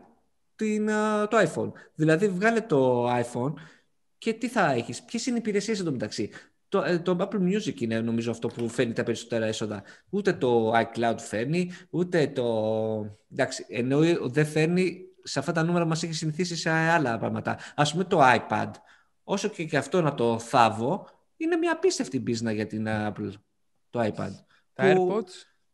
την, α, το iPhone. Δηλαδή βγάλε το iPhone και τι θα έχεις, ποιες είναι οι υπηρεσίες εντωμεταξύ. Το, ε, το Apple Music είναι νομίζω αυτό που φέρνει τα περισσότερα έσοδα. Ούτε το iCloud φέρνει, ούτε το... Εντάξει, ενώ δεν φέρνει σε αυτά τα νούμερα μας έχει συνηθίσει σε άλλα πράγματα. Ας πούμε το iPad, όσο και, και αυτό να το θάβω, είναι μια απίστευτη μπίζνα για την Apple, το iPad. Τα που AirPods;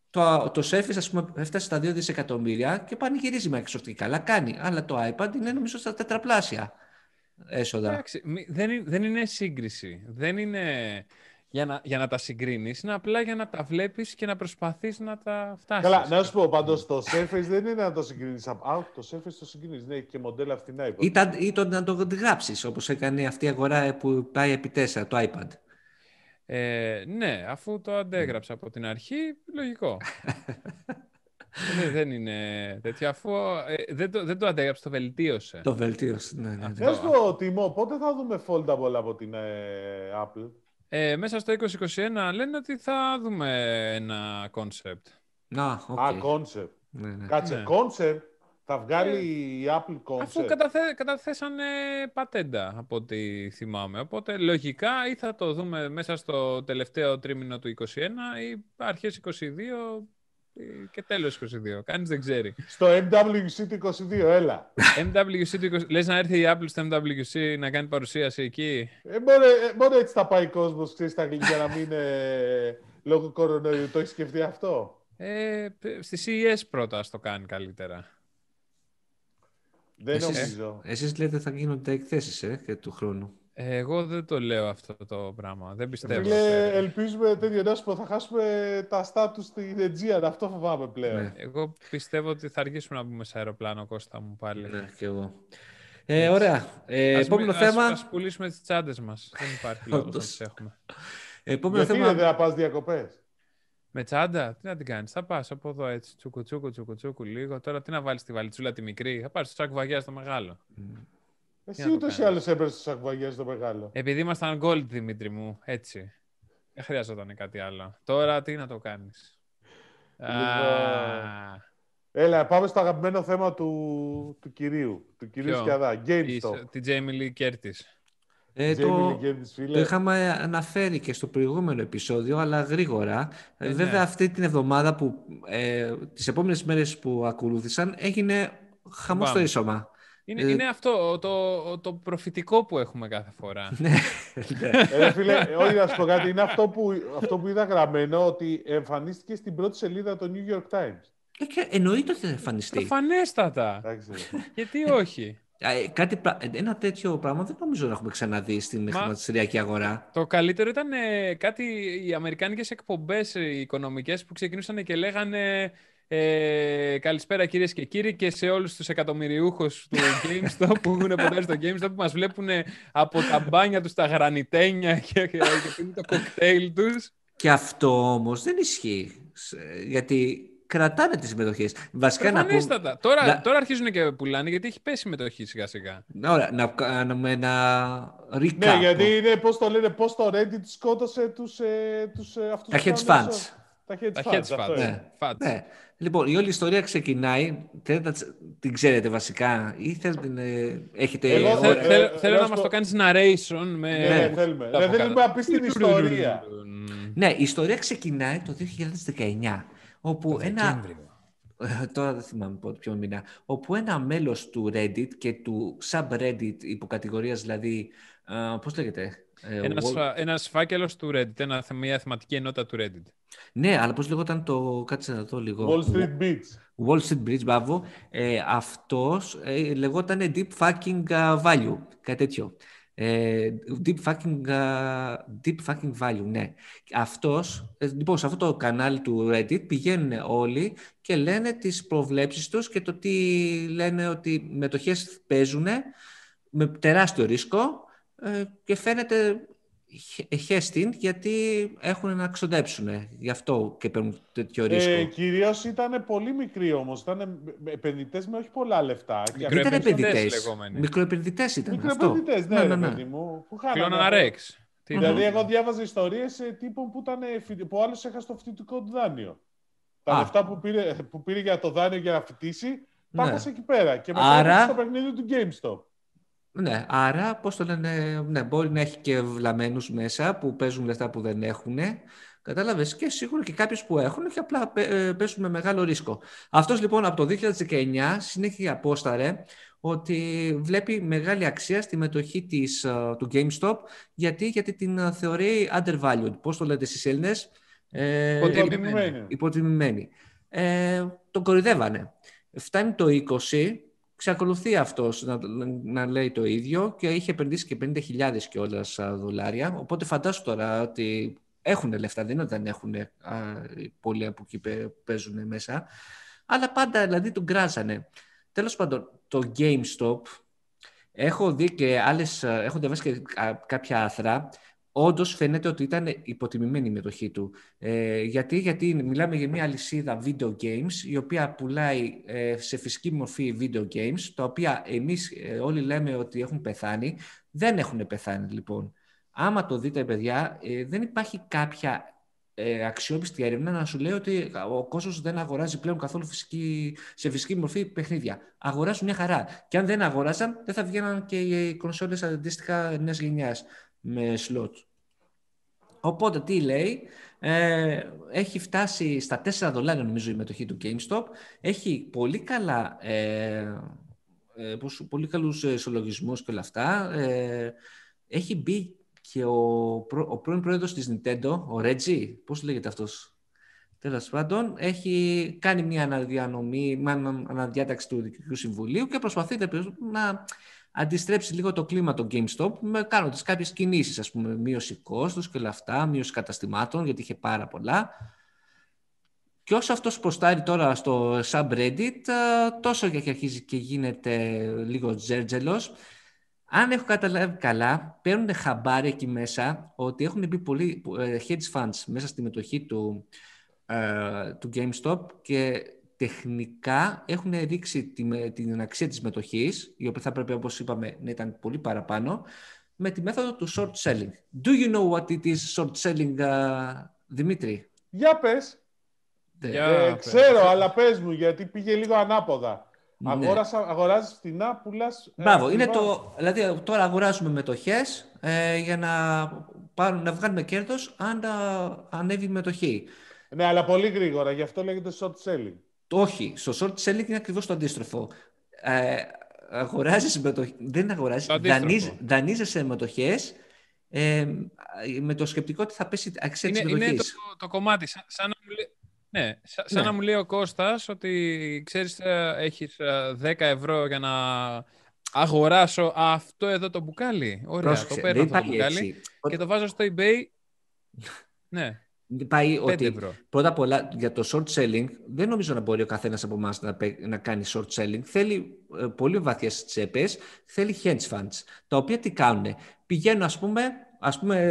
Το, το Surface, ας πούμε, έφτασε στα 2 δισεκατομμύρια και πανηγυρίζει η Microsoft και καλά κάνει. Αλλά το iPad είναι νομίζω στα τετραπλάσια έσοδα. Εντάξει, μη- δεν, είναι, δεν είναι σύγκριση. Δεν είναι για να, για να τα συγκρίνεις. Είναι απλά για να τα βλέπεις και να προσπαθείς να τα φτάσεις. Καλά, να σου πω πάντως το Surface δεν είναι να το συγκρίνεις. Α, το Surface το συγκρίνεις. Ναι, έχει και μοντέλα φτηνά. Ή, υποτίθεται. τα, ή το να το γράψεις, όπως έκανε αυτή η αγορά που πάει επί 4, το iPad. Ε, ναι, αφού το αντέγραψα από την αρχή, λογικό. δεν, [laughs] δεν είναι τέτοιο. Αφού ε, δεν, το, δεν το αντέγραψε, το βελτίωσε. Το βελτίωσε. Ναι, ναι, ναι. Να σου πω, Τιμό, πότε θα δούμε foldable από την ε, Apple; Ε, μέσα στο 2021 λένε ότι θα δούμε ένα concept. Να, οκ. Α, concept. Ναι, ναι. Κάτσε, Ναι. concept. Θα βγάλει η Apple concept. Αφού καταθε, καταθέσανε πατέντα από ό,τι θυμάμαι. Οπότε λογικά ή θα το δούμε μέσα στο τελευταίο τρίμηνο του 2021 ή αρχές 22 ή και τέλος 22. Κανείς δεν ξέρει. Στο MWC του 22, έλα. MWC του 20... Λες να έρθει η Apple στο MWC να κάνει παρουσίαση εκεί; Ε, μόνο, ε, μόνο έτσι θα πάει ο κόσμος, ξέρεις τα αγγλικά να μην είναι λόγω κορονοϊού. Το έχεις σκεφτεί αυτό; Ε, στη CES πρώτα ας το κάνει καλύτερα. Δεν Εσείς- νομίζω. Εσείς λέτε θα γίνονται εκθέσεις ε, και του χρόνου. Ε, εγώ δεν το λέω αυτό το πράγμα. Δεν πιστεύω. Φίλε, σε- ελπίζουμε τέτοιο να σου πω, θα χάσουμε τα στάτου στην Aegean. Αυτό φοβάμαι πλέον. Ναι. Εγώ πιστεύω ότι θα αργήσουμε να μπούμε σε αεροπλάνο, Κώστα μου πάλι. Ναι, και εγώ. Ε, ωραία. Ε, Ας επόμενο μην- ας- θέμα. Ας, πουλήσουμε τις τσάντες μας. Δεν υπάρχει λόγος να Όντως. τις έχουμε. Επόμενο Γιατί θέμα. δεν θα πας διακοπές; Με τσάντα, τι να την κάνεις; Θα πας από εδώ έτσι, τσούκου τσούκου τσούκου τσούκου λίγο. Τώρα τι να βάλεις τη βαλιτσούλα τη μικρή; Θα πάρεις το σακ βαγιάς στο μεγάλο. Εσύ να το ούτως ή κάνεις. άλλως έπαιρνε του σακβαγιέ στο μεγάλο. Επειδή ήμασταν gold, Δημήτρη μου, έτσι. Δεν χρειαζόταν κάτι άλλο. Τώρα τι να το κάνεις. Λοιπόν, Α, Έλα, πάμε στο αγαπημένο θέμα του, του κυρίου. Του κυρίου Ποιο; Σκιαδά. η- GameStop. Της Jamie Lee Curtis. Ε, Jamie το, Lee Curtis, φίλε. το είχαμε αναφέρει και στο προηγούμενο επεισόδιο, αλλά γρήγορα. Ε, Ε, Βέβαια, ναι. αυτή την εβδομάδα που ε, τις επόμενες μέρες που ακολούθησαν έγινε χαμός στο Μπαμ. ίσωμα. Είναι, Ε, είναι αυτό το, το προφητικό που έχουμε κάθε φορά. [laughs] Ναι, ναι. Ε, ρε φίλε, όχι να σου πω κάτι. Είναι αυτό που, αυτό που είδα γραμμένο ότι εμφανίστηκε στην πρώτη σελίδα του New York Times. Ε, και εννοείται ότι θα εμφανιστεί. Προφανέστατα. Εντάξει. Γιατί όχι. Ε, κάτι, πρα- ένα τέτοιο πράγμα δεν νομίζω να έχουμε ξαναδεί στην χρηματιστηριακή αγορά. Το καλύτερο ήταν ε, κάτι οι αμερικάνικες εκπομπές ε, οι οικονομικές που ξεκινούσαν και λέγανε ε, καλησπέρα κυρίες και κύριοι και σε όλους τους εκατομμυριούχους του [laughs] GameStop που έχουν ποτέ στο GameStop που μας βλέπουν από τα μπάνια τους τα γρανιτένια [laughs] και, και, και πίνουν το κοκτέιλ τους. Και αυτό όμως δεν ισχύει. Σε- Γιατί κρατάνε τις συμμετοχές. Βασικά να πούμε... Προφανέστατα. Τώρα, να- τώρα αρχίζουν και πουλάνε γιατί έχει πέσει η μετοχή σιγά σιγά. Ωραία, να κάνουμε ένα recap. ναι, γιατί είναι, πώς το λένε, πώς το Reddit σκότωσε τους, ε, τους ε, αυτούς Τα που hedge κάνουν funds. Short. Τα hedge Τα funds, hedge αυτό funds. είναι. Ναι. Funds. Ναι. Λοιπόν, η όλη ιστορία ξεκινάει. Θέλετε να τς- την ξέρετε βασικά, ή θέλετε να έχετε. Εγώ Θε- Ε, θε- ε, Θέλω ε, να να μας σου το πω- κάνεις narration με... Ναι, ναι, θέλουμε. τα Δεν από θέλουμε κάτω. να πεις την ιστορία. Ναι, η ιστορία ξεκινάει το 2019, όπου ένα... Δεκέμβριο. Ε, Τώρα δεν θυμάμαι πότε, ποιο μήνα. Όπου ένα μέλος του Reddit και του subreddit υποκατηγορίας, δηλαδή, ε, πώς λέγεται, ε, Ένας, Wall- ένας φάκελος του Reddit, ένα, μια θεματική ενότητα του Reddit. Ναι, αλλά πώς λεγόταν το, κάτσε να δω λίγο. Wall Street Beach. Wall Street Bridge, μπράβο. Ε, αυτός ε, λεγόταν Deep Fucking uh, Value, κάτι τέτοιο. Ε, deep, fucking, uh, deep Fucking Value, ναι. Αυτός, ε, λοιπόν, σε αυτό το κανάλι του Reddit πηγαίνουν όλοι και λένε τις προβλέψεις τους και το τι λένε ότι μετοχές παίζουν με τεράστιο ρίσκο ε, και φαίνεται χε- χέστην γιατί έχουν να ξοδέψουν. Γι' αυτό και παίρνουν τέτοιο ρίσκο. Ε, Κυρίως ήταν πολύ μικροί όμως. Ήταν επενδυτές με όχι πολλά λεφτά. Και Μικροεπενδυτές Δεν ήταν αυτοί- επενδυτές. λεγόμενοι. Μικροεπενδυτές ήταν αυτό. Μικροεπενδυτές, ναι, ναι, παιδί μου. Που χάνανε Κλώναν από- ρέξ. Τι Δηλαδή, να- εγώ διάβαζα ιστορίες τύπων που, ήταν, ε, φοι- που άλλος έχασε το φοιτητικό του δάνειο. Τα Α. λεφτά που πήρε, που πήρε για το δάνειο για να φοιτήσει, τα Ναι. έχασε εκεί πέρα. Και μετά Άρα- έπαιξε στο παιχνίδι του GameStop. Ναι, άρα πώς το λένε, ναι, μπορεί να έχει και βλαμμένους μέσα που παίζουν λεφτά που δεν έχουν. Κατάλαβες; Και σίγουρα και κάποιους που έχουν και απλά πέ- ε, παίζουν με μεγάλο ρίσκο. Αυτός λοιπόν από το 2019 συνέχεια απόσταρε ότι βλέπει μεγάλη αξία στη μετοχή της, ε, του GameStop γιατί, γιατί την ε, θεωρεί undervalued. Πώς το λέτε εσείς Έλληνες; Ε, Υποτιμημένη. υποτιμημένη. Ε, τον κορυδεύανε. Φτάνει το 20, ξεκολουθεί αυτός να, να λέει το ίδιο και είχε επενδύσει και 50.000 κιόλας α, δολάρια. Οπότε φαντάσου τώρα ότι έχουν λεφτά, δεν είναι ότι δεν έχουν α, οι πολλοί από εκεί παι- παίζουν μέσα. Αλλά πάντα δηλαδή τον κράζανε. Τέλος πάντων, το GameStop έχω δει και άλλες, α, έχω διαβάσει και κα- κάποια άθρα Όντως φαίνεται ότι ήταν υποτιμημένη η μετοχή του. Ε, γιατί, γιατί μιλάμε για μια αλυσίδα video games η οποία πουλάει ε, σε φυσική μορφή video games τα οποία εμείς ε, όλοι λέμε ότι έχουν πεθάνει. Δεν έχουν πεθάνει λοιπόν. Άμα το δείτε παιδιά ε, δεν υπάρχει κάποια ε, αξιόπιστη έρευνα να σου λέει ότι ο κόσμος δεν αγοράζει πλέον καθόλου φυσική, σε φυσική μορφή παιχνίδια. Αγοράζουν μια χαρά. Και αν δεν αγοράζαν δεν θα βγαίναν και οι κονσόλες αντίστοιχα νέας γενιάς με slot. Οπότε τι λέει, ε, έχει φτάσει στα 4 δολάρια νομίζω η μετοχή του GameStop, έχει πολύ καλά, ε, ε, πώς- πολύ καλούς ε, ισολογισμούς και όλα αυτά, ε, έχει μπει και ο, πρω- ο πρώην πρόεδρος της Nintendo, ο Reggie, πώς λέγεται αυτός, Τέλος πάντων, έχει κάνει μια αναδιανομή, μια αναδιάταξη του Διοικητικού Συμβουλίου και προσπαθεί να αντιστρέψει λίγο το κλίμα το GameStop με κάνοντας κάποιες κινήσεις, ας πούμε, μείωση κόστους και όλα αυτά, μείωση καταστημάτων, γιατί είχε πάρα πολλά. Και όσο αυτός προστάρει τώρα στο subreddit, ε, τόσο και αρχίζει και γίνεται λίγο τζέρτζελος. Αν έχω καταλάβει καλά, παίρνουν χαμπάρι εκεί μέσα ότι έχουν μπει πολλοί ε, hedge funds μέσα στη μετοχή του, ε, του GameStop και τεχνικά έχουν ρίξει τη, με- την αξία της μετοχής, η οποία θα πρέπει, όπως είπαμε, να ήταν πολύ παραπάνω, με τη μέθοδο του short selling. Do you know what it is short selling, uh, Δημήτρη; Για πες. Δεν- Για- Ε, πες. ξέρω, αλλά πες μου, γιατί πήγε λίγο ανάποδα. Ναι. Αγόρασα, αγοράζεις φτηνά, πουλάς... ε, Μπράβο, είναι ακριβά. το, δηλαδή τώρα αγοράζουμε μετοχές ε, για να, πάρουν, να βγάλουμε κέρδος αν α, ανέβει η μετοχή. Ναι, αλλά πολύ γρήγορα, γι' αυτό λέγεται short selling. Το όχι, στο short selling είναι ακριβώς το αντίστροφο. Ε, αγοράζεις μετοχές, δεν αγοράζεις, Το αντίστροφο. δανείζ, δανείζεσαι μετοχές ε, με το σκεπτικό ότι θα πέσει η αξία Είναι, της είναι το, μετοχής. το κομμάτι. Σαν, σαν να μου λέει, ναι, σαν, σαν Ναι. να μου λέει ο Κώστας ότι ξέρεις ε, έχεις ε, 10 ευρώ για να αγοράσω αυτό εδώ το μπουκάλι. Ωραία, Πρόσεξε, το παίρνω δεν αυτό το πάει μπουκάλι έτσι. και το βάζω στο eBay. [laughs] ναι, Πάει 5 ότι ευρώ. Πρώτα απ' όλα, για το short selling, δεν νομίζω να μπορεί ο καθένας από εμάς να, παί- να κάνει short selling. Θέλει ε, πολύ βαθιές τσέπες, θέλει hedge funds, τα οποία τι κάνουν. Πηγαίνουν, ας πούμε, ας πούμε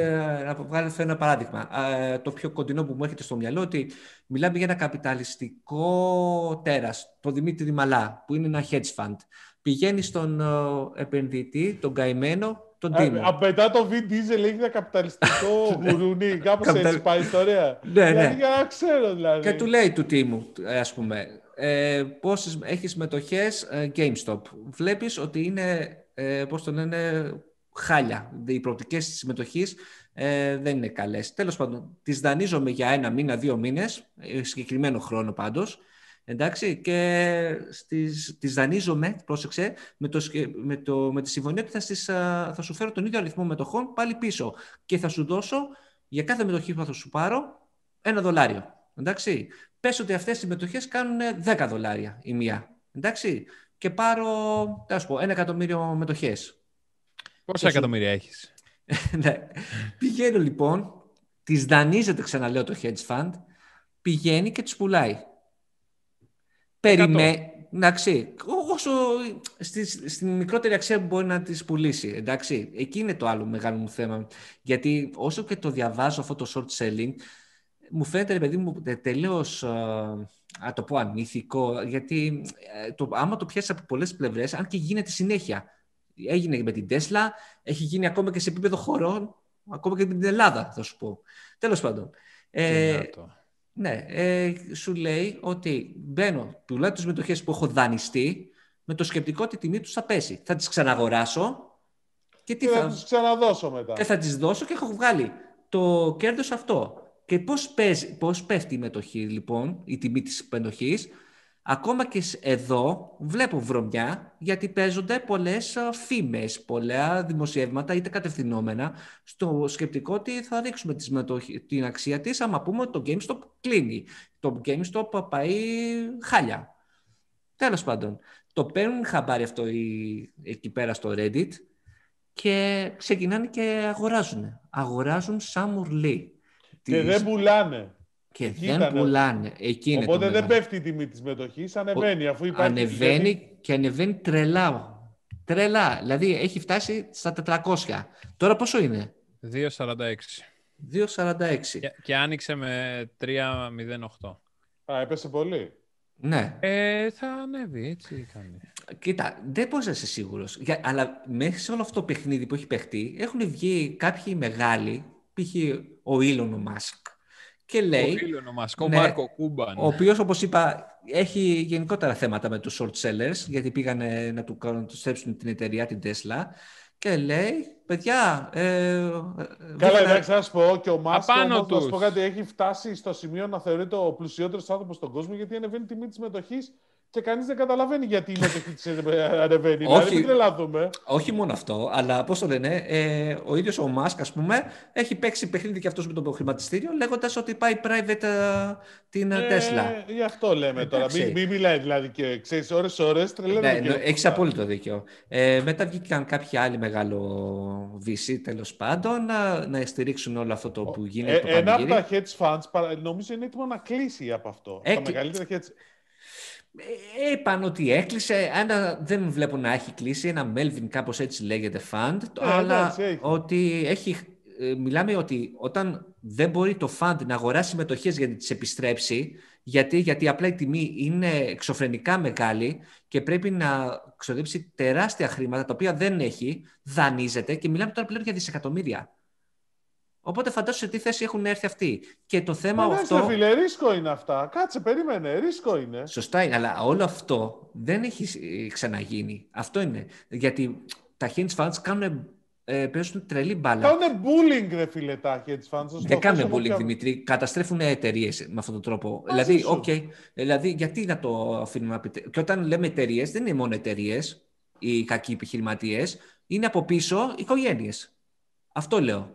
ε, να βγάλω ένα παράδειγμα. Ε, το πιο κοντινό που μου έρχεται στο μυαλό, ότι μιλάμε για ένα καπιταλιστικό τέρας, το Δημήτρη Μαλά, που είναι ένα hedge fund. Πηγαίνει στον ε, επενδυτή, τον καημένο, το τον Ε, Τίμο. α, μετά το Vin Diesel έχει ένα καπιταλιστικό [laughs] γουρούνι. Κάπως Καπιταλ- έτσι πάει η ιστορία. Ναι, ναι. Δηλαδή, για να ξέρω δηλαδή. Και του λέει του Τίμου, ε, ας πούμε, ε, πόσες έχεις μετοχές ε, GameStop. Βλέπεις ότι είναι, ε, πώς το λένε, χάλια. Οι προοπτικές της συμμετοχής ε, δεν είναι καλές. Τέλος πάντων, τις δανείζομαι για ένα μήνα, δύο μήνες, ε, συγκεκριμένο χρόνο πάντως, εντάξει, και στις, τις δανείζομαι, πρόσεξε, με, το, σκε- με, το, με τη συμφωνία ότι θα, στις, α, θα σου φέρω τον ίδιο αριθμό μετοχών πάλι πίσω και θα σου δώσω για κάθε μετοχή που θα σου πάρω ένα δολάριο. Εντάξει. Πες ότι αυτές οι μετοχές κάνουν 10 δολάρια η μία. Εντάξει. Και πάρω, τι να σου πω, ένα εκατομμύριο μετοχές. Πόσα Και σου- εκατομμύρια έχεις; [laughs] ναι. Πηγαίνω λοιπόν, τις δανείζεται ξαναλέω το hedge fund, πηγαίνει και τις πουλάει. Περιμέ... Εντάξει, ό- όσο στη, στην μικρότερη αξία που μπορεί να τις πουλήσει, εντάξει. Εκεί είναι το άλλο μεγάλο μου θέμα. Γιατί όσο και το διαβάζω αυτό το short selling, μου φαίνεται, ρε παιδί μου, τε- τελείως, α, α το πω, ανήθικο, γιατί ε, το, άμα το πιάσεις από πολλές πλευρές, αν και γίνεται συνέχεια. Έγινε με την Τέσλα, έχει γίνει ακόμα και σε επίπεδο χωρών, ακόμα και με την Ελλάδα, θα σου πω. Τέλος πάντων. Ε, ναι, ε, σου λέει ότι μπαίνω, πουλάω τις μετοχές που έχω δανειστεί, με το σκεπτικό ότι η τιμή τους θα πέσει. Θα τις ξαναγοράσω και τι Και θα θα, τους ξαναδώσω μετά. και θα τις δώσω και έχω βγάλει το κέρδος αυτό. Και πώς, παίζει, πώς πέφτει η μετοχή λοιπόν, η τιμή της μετοχής, ακόμα και σ- εδώ βλέπω βρωμιά γιατί παίζονται πολλές α, φήμες, πολλά δημοσιεύματα είτε κατευθυνόμενα στο σκεπτικό ότι θα ρίξουμε τις μετοχ- την αξία της άμα πούμε ότι το GameStop κλείνει. Το GameStop πάει χάλια. Τέλος πάντων, το παίρνουν χαμπάρι αυτό οι- εκεί πέρα στο Reddit και ξεκινάνε και αγοράζουν. Αγοράζουν σαν μουρλί. Και Τις- δεν πουλάνε. Και εκεί δεν ήτανε. πουλάνε. Εκεί είναι Οπότε το δεν μεγάλο. πέφτει η τιμή της μετοχής, ανεβαίνει αφού υπάρχει... Ανεβαίνει και ανεβαίνει τρελά. Τρελά. Δηλαδή έχει φτάσει στα 400. Τώρα πόσο είναι; 2,46. 2,46. Και, και άνοιξε με 3,08. Α, έπεσε πολύ. Ναι. Ε, θα ανέβει, έτσι κάνει. Κοίτα, δεν μπορείς να είσαι σίγουρος. Αλλά μέσα σε όλο αυτό το παιχνίδι που έχει παιχτεί, έχουν βγει κάποιοι μεγάλοι, π.χ. ο Elon Musk, και Ο λέει, Ήλον, ο Μασκό, Ναι. Μάρκο Κούμπαν. ο οποίος, όπως είπα, έχει γενικότερα θέματα με τους short sellers, γιατί πήγανε να του, κάνουν- να τους στρέψουν την εταιρεία, την Tesla, και λέει, παιδιά. Ε, ε, Καλά, βγήκανε- εντάξει, να σου πω και ο Μάσκο Απάνω όμως, να σου τους. πω κάτι, έχει φτάσει στο σημείο να θεωρείται ο πλουσιότερος άνθρωπος στον κόσμο γιατί ανεβαίνει η τιμή της μετοχή και κανείς δεν καταλαβαίνει γιατί η μετοχή της ανεβαίνει. Όχι. Δηλαδή, μην τρελαθούμε. Όχι μόνο αυτό, αλλά πώς το λένε, ε, ο ίδιος ο Μάσκ, ας πούμε, έχει παίξει παιχνίδι και αυτός με το χρηματιστήριο, λέγοντας ότι πάει private ε, την ε, Tesla. Ε, γι' αυτό λέμε τώρα. Εντάξει. Μην, μην μιλάει δηλαδή και ξέρεις ώρε-ώρε Ναι, τρελαίνεται. ναι, έχεις απόλυτο δίκιο. Ε, μετά βγήκαν κάποιοι άλλοι μεγάλο VC, τέλος πάντων, να, να στηρίξουν όλο αυτό το που γίνεται το Ε, ένα από πανηγύρι. τα hedge funds παρα- νομίζω είναι έτοιμο να κλείσει από αυτό. Τα Έκλει- μεγαλύτερα hedge. Ε, είπαν ότι έκλεισε, ένα δεν βλέπω να έχει κλείσει, ένα Melvin κάπως έτσι λέγεται fund, αλλά εντάξει, έχει. ότι έχει, ε, μιλάμε ότι όταν δεν μπορεί το fund να αγοράσει μετοχές για να τις επιστρέψει, γιατί, γιατί απλά η τιμή είναι εξωφρενικά μεγάλη και πρέπει να ξοδέψει τεράστια χρήματα, τα οποία δεν έχει, δανείζεται και μιλάμε τώρα πλέον για δισεκατομμύρια. Οπότε φαντάσου σε τι θέση έχουν έρθει αυτοί. Και το θέμα Εντάξει, αυτό... ρε φίλε, ρίσκο είναι αυτά. Κάτσε, περίμενε, ρίσκο είναι. Σωστά είναι, αλλά όλο αυτό δεν έχει ε, ξαναγίνει. Αυτό είναι. Γιατί τα hedge funds κάνουν, ε, παίζουν τρελή μπάλα. Κάνουν bullying, ρε φίλε, τα hedge funds. Στο Δεν κάνουν θέσιμο bullying, πια- Δημήτρη. Καταστρέφουν εταιρείες με αυτόν τον τρόπο. Μαζί δηλαδή, σου. okay, δηλαδή, γιατί να το αφήνουμε να πείτε. Και όταν λέμε εταιρείες, δεν είναι μόνο εταιρείες οι κακοί επιχειρηματίες, είναι από πίσω οικογένειες. Αυτό λέω.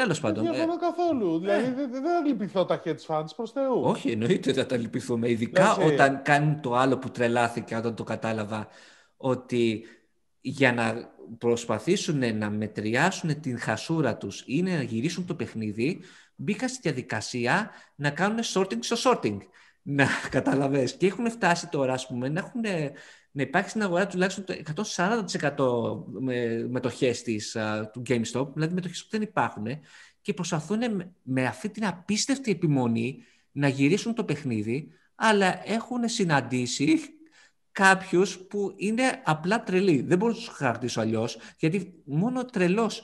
Τέλος Δεν πάντων. ε, διαφωνώ καθόλου. Δηλαδή, δεν δεν θα λυπηθώ τα hedge funds προς Θεού. Όχι, εννοείται θα τα λυπηθούμε. Ειδικά Εντάξει. όταν κάνουν το άλλο που τρελάθηκα όταν το κατάλαβα ότι για να προσπαθήσουν να μετριάσουν την χασούρα τους ή να γυρίσουν το παιχνίδι, μπήκα στη διαδικασία να κάνουν sorting στο sorting. Να [laughs] καταλαβες. Και έχουν φτάσει τώρα, ας πούμε, να, έχουν, να υπάρχει στην αγορά τουλάχιστον το 140% με, μετοχές της, α, του GameStop, δηλαδή μετοχές που δεν υπάρχουν και προσπαθούν με, με αυτή την απίστευτη επιμονή να γυρίσουν το παιχνίδι, αλλά έχουν συναντήσει κάποιους που είναι απλά τρελοί. Δεν μπορώ να τους χαρακτήσω αλλιώς, γιατί μόνο τρελός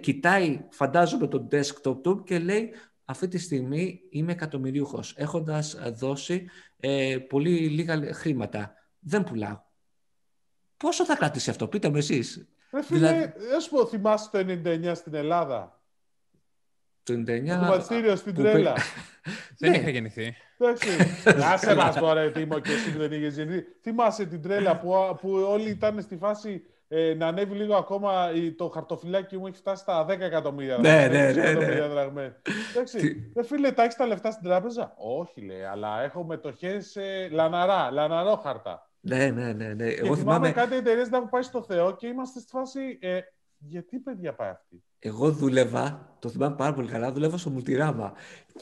κοιτάει, φαντάζομαι, το desktop του και λέει αυτή τη στιγμή είμαι εκατομμυρίουχος, έχοντας δώσει ε, πολύ λίγα χρήματα. Δεν πουλάω. Πόσο θα κρατήσει αυτό, πείτε μου εσείς. Ρε φίλε, δηλαδή... πω, θυμάσαι το 99 στην Ελλάδα; Το 99... Το χρηματιστήριο στην τρέλα. [laughs] δεν είχα γεννηθεί. Εντάξει. [laughs] Άσε μας τώρα, Τίμο, και εσύ που δεν είχες γεννηθεί. Θυμάσαι την τρέλα που, που όλοι ήταν στη φάση ε, να ανέβει λίγο ακόμα το χαρτοφυλάκι μου έχει φτάσει στα 10 εκατομμύρια ναι, ναι, ναι, ναι. Εντάξει, δεν φίλε, τα έχεις τα λεφτά στην τράπεζα; Όχι, λέει, αλλά έχω μετοχέ ε, λαναρά, λαναρό χαρτά. Ναι, ναι, ναι. ναι. Εγώ θυμάμαι κάτι εταιρείες να έχουν πάει στο Θεό και είμαστε στη φάση. Ε, γιατί παιδιά πάει αυτή; Εγώ δούλευα, το θυμάμαι πάρα πολύ καλά, δούλευα στο Multirama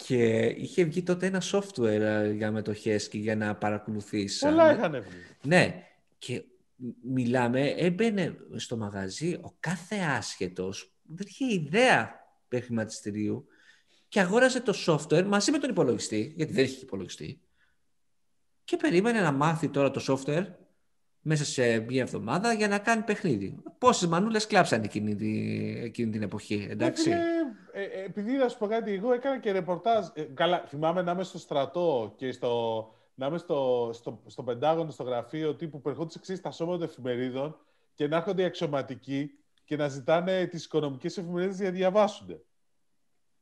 και είχε βγει τότε ένα software ε, για μετοχές και για να παρακολουθείς. Πολλά είχαν βγει. Ναι, και μιλάμε, έμπαινε στο μαγαζί ο κάθε άσχετος, δεν είχε ιδέα χρηματιστηρίου και αγόρασε το software μαζί με τον υπολογιστή, γιατί δεν είχε υπολογιστή, και περίμενε να μάθει τώρα το software μέσα σε μία εβδομάδα για να κάνει παιχνίδι. Πόσες μανούλες κλάψαν εκείνη, εκείνη την εποχή, εντάξει. Ε, ε, επειδή να σου πω κάτι, εγώ έκανα και ρεπορτάζ. Ε, καλά, θυμάμαι να είμαι στο στρατό και στο, να είμαι στο, στο, στο Πεντάγωνο, στο γραφείο τύπου που ερχόντουσαν εξή τα σώματα εφημερίδων και να έρχονται οι αξιωματικοί και να ζητάνε τις οικονομικές εφημερίδες για να διαβάσουν.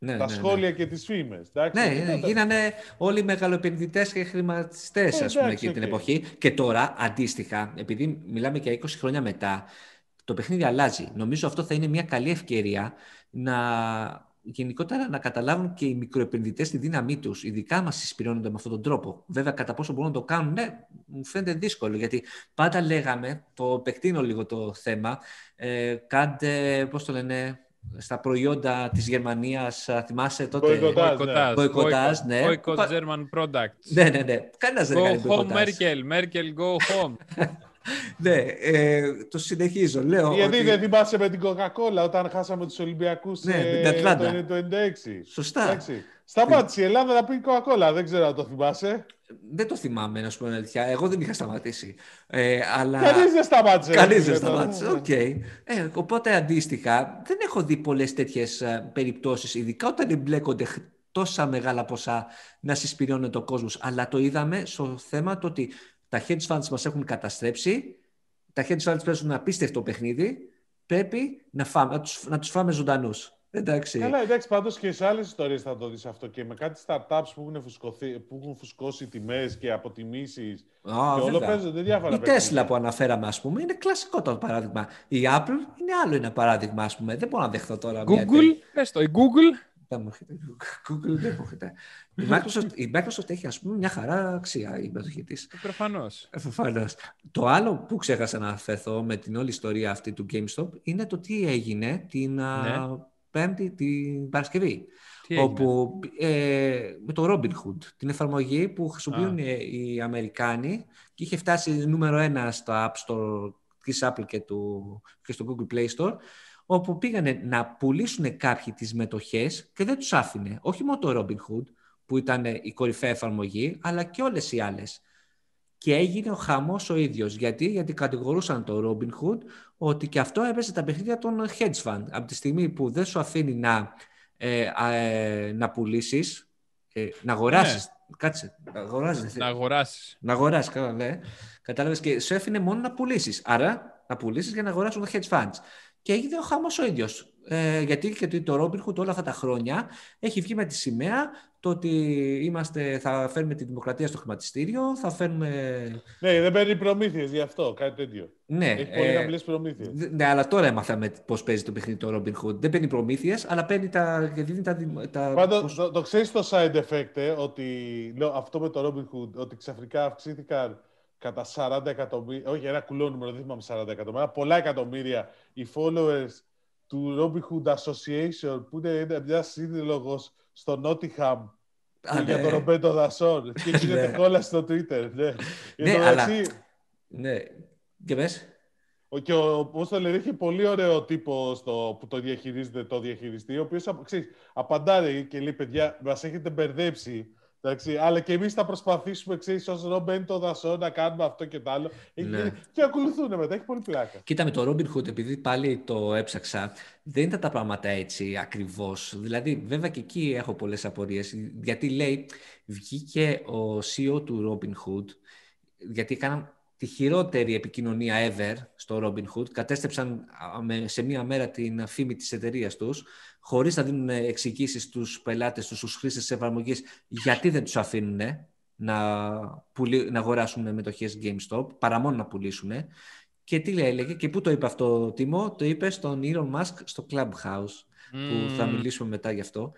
Ναι, τα ναι, σχόλια ναι. και τις φήμες. Ναι, ναι, γίνανε όλοι μεγαλοεπενδυτέ και χρηματιστές, ας πούμε, εκείνη την εποχή. Και τώρα, αντίστοιχα, επειδή μιλάμε για 20 χρόνια μετά, το παιχνίδι αλλάζει. Νομίζω αυτό θα είναι μια καλή ευκαιρία να γενικότερα να καταλάβουν και οι μικροεπενδυτές τη δύναμή τους. Ειδικά μας συσπηρώνονται με αυτόν τον τρόπο. Βέβαια, κατά πόσο μπορούν να το κάνουν, ναι, μου φαίνεται δύσκολο. Γιατί πάντα λέγαμε, το επεκτείνω λίγο το θέμα, ε, κάντε, πώς το λένε, στα προϊόντα της Γερμανίας, θυμάσαι τότε... Μποϊκοτάζ, ναι. Boycott German products. Ναι, ναι, ναι. Κανένας δεν έκανε Go home, Merkel. Merkel, go home. [laughs] ναι, ε, το συνεχίζω. Λέω Γιατί ότι... δεν θυμάσαι με την Coca-Cola όταν χάσαμε τους Ολυμπιακούς ναι, ε, το 96. Σωστά. Εντάξει. Σταμάτησε η Ελλάδα να πει Coca-Cola. Δεν ξέρω αν το θυμάσαι. Δεν το θυμάμαι, να σου πω αλήθεια. Εγώ δεν είχα σταματήσει. Ε, αλλά... Κανείς δεν σταμάτησε. Κανείς δεν σταμάτησε. OK. Okay. Ε, οπότε αντίστοιχα, δεν έχω δει πολλές τέτοιες ε, περιπτώσεις, ειδικά όταν εμπλέκονται τόσα μεγάλα ποσά να συσπειρώνεται ο κόσμος. Αλλά το είδαμε στο θέμα το ότι τα hedge funds μας έχουν καταστρέψει, τα hedge funds παίζουν ένα απίστευτο παιχνίδι, πρέπει να, φάμε, να, τους, να τους φάμε ζωντανούς. Εντάξει. Καλά, εντάξει, πάντως και σε άλλες ιστορίες θα το δεις αυτό. Και με κάτι startups που έχουν, που έχουν φουσκώσει τιμές και αποτιμήσεις. Oh, και όλο παίζονται διάφορα Η Τέσλα που αναφέραμε, ας πούμε, είναι κλασικό το παράδειγμα. Η Apple είναι άλλο ένα παράδειγμα, ας πούμε. Δεν μπορώ να δεχθώ τώρα. Google, πες το, η Google. Δεν μου έρχεται. Google δεν μου έρχεται. Η Microsoft, η Microsoft έχει, ας πούμε, μια χαρά αξία η μετοχή της. Προφανώς. Ε, το άλλο που ξέχασα να αφαιθώ με την όλη ιστορία αυτή του GameStop είναι το τι έγινε την ναι. Πέμπτη την Παρασκευή. όπου ε, με το Robinhood, την εφαρμογή που χρησιμοποιούν οι Αμερικάνοι και είχε φτάσει νούμερο ένα στο App Store της Apple και, του, και στο Google Play Store, όπου πήγανε να πουλήσουν κάποιοι τις μετοχές και δεν τους άφηνε. Όχι μόνο το Robinhood, που ήταν η κορυφαία εφαρμογή, αλλά και όλες οι άλλες. Και έγινε ο χαμός ο ίδιος. Γιατί; Γιατί κατηγορούσαν το Robinhood ότι και αυτό έπαιζε τα παιχνίδια των hedge fund. Από τη στιγμή που δεν σου αφήνει να, ε, ε, να πουλήσεις, ε, να αγοράσεις. Ναι. Κάτσε. Να αγοράσει. Να αγοράσεις. Να αγοράσεις, καλά, ναι. Κατάλαβες και σου έφυγε μόνο να πουλήσεις. Άρα να πουλήσεις για να αγοράσουν τα hedge funds. Και έγινε ο χαμό ο ίδιος. Ε, γιατί και το Robinhood όλα αυτά τα χρόνια έχει βγει με τη σημαία το ότι είμαστε, θα φέρουμε τη δημοκρατία στο χρηματιστήριο, θα φέρουμε... Ναι, δεν παίρνει προμήθειες γι' αυτό, κάτι τέτοιο. Ναι, Έχει πολύ ε, χαμηλές προμήθειες. Ναι, αλλά τώρα έμαθαμε πώς παίζει το παιχνίδι το Robin Hood. Δεν παίρνει προμήθειες, αλλά παίρνει τα... Γιατί τα, τα Πάντως, πώς... το, το ξέρεις το side effect, ε, ότι λέω, αυτό με το Robin Hood, ότι ξαφνικά αυξήθηκαν κατά 40 εκατομμύρια, όχι ένα κουλό νούμερο, δεν θυμάμαι 40 εκατομμύρια, πολλά εκατομμύρια οι followers του Robin Hood Association, που είναι μια σύλλογος στο Νότιχαμ για τον Ρομπέντο Δασόν [laughs] και γίνεται ναι. κόλλα στο Twitter. Ναι, ναι αλλά... Ναι, και πες. Και ο, πώς το λένε, έχει πολύ ωραίο τύπο στο, που το διαχειρίζεται το διαχειριστή, ο οποίος απαντάει και λέει: Παιδιά, μας έχετε μπερδέψει. Εντάξει, αλλά και εμείς θα προσπαθήσουμε, ξέρεις, ως Ρομπέν το δασό να κάνουμε αυτό και το άλλο. Έχει Ναι. γίνει- Και ακολουθούν μετά. Έχει πολύ πλάκα. Κοίτα, με το Robin Hood, επειδή πάλι το έψαξα, δεν ήταν τα πράγματα έτσι ακριβώς. Δηλαδή, βέβαια και εκεί έχω πολλές απορίες, γιατί λέει, βγήκε ο CEO του Robin Hood, γιατί έκαναν τη χειρότερη επικοινωνία ever στο Robin Hood, κατέστρεψαν α, με- σε μία μέρα την φήμη της εταιρείας τους, χωρίς να δίνουν εξηγήσεις στους πελάτες τους, στους χρήστες της εφαρμογής, γιατί δεν τους αφήνουν να, πουλί- να αγοράσουν μετοχές GameStop, παρά μόνο να πουλήσουν. Και τι λέει, έλεγε, και πού το είπε αυτό, Τίμο, το είπε στον Elon Musk στο Clubhouse, που θα Μμμ. μιλήσουμε μετά γι' αυτό.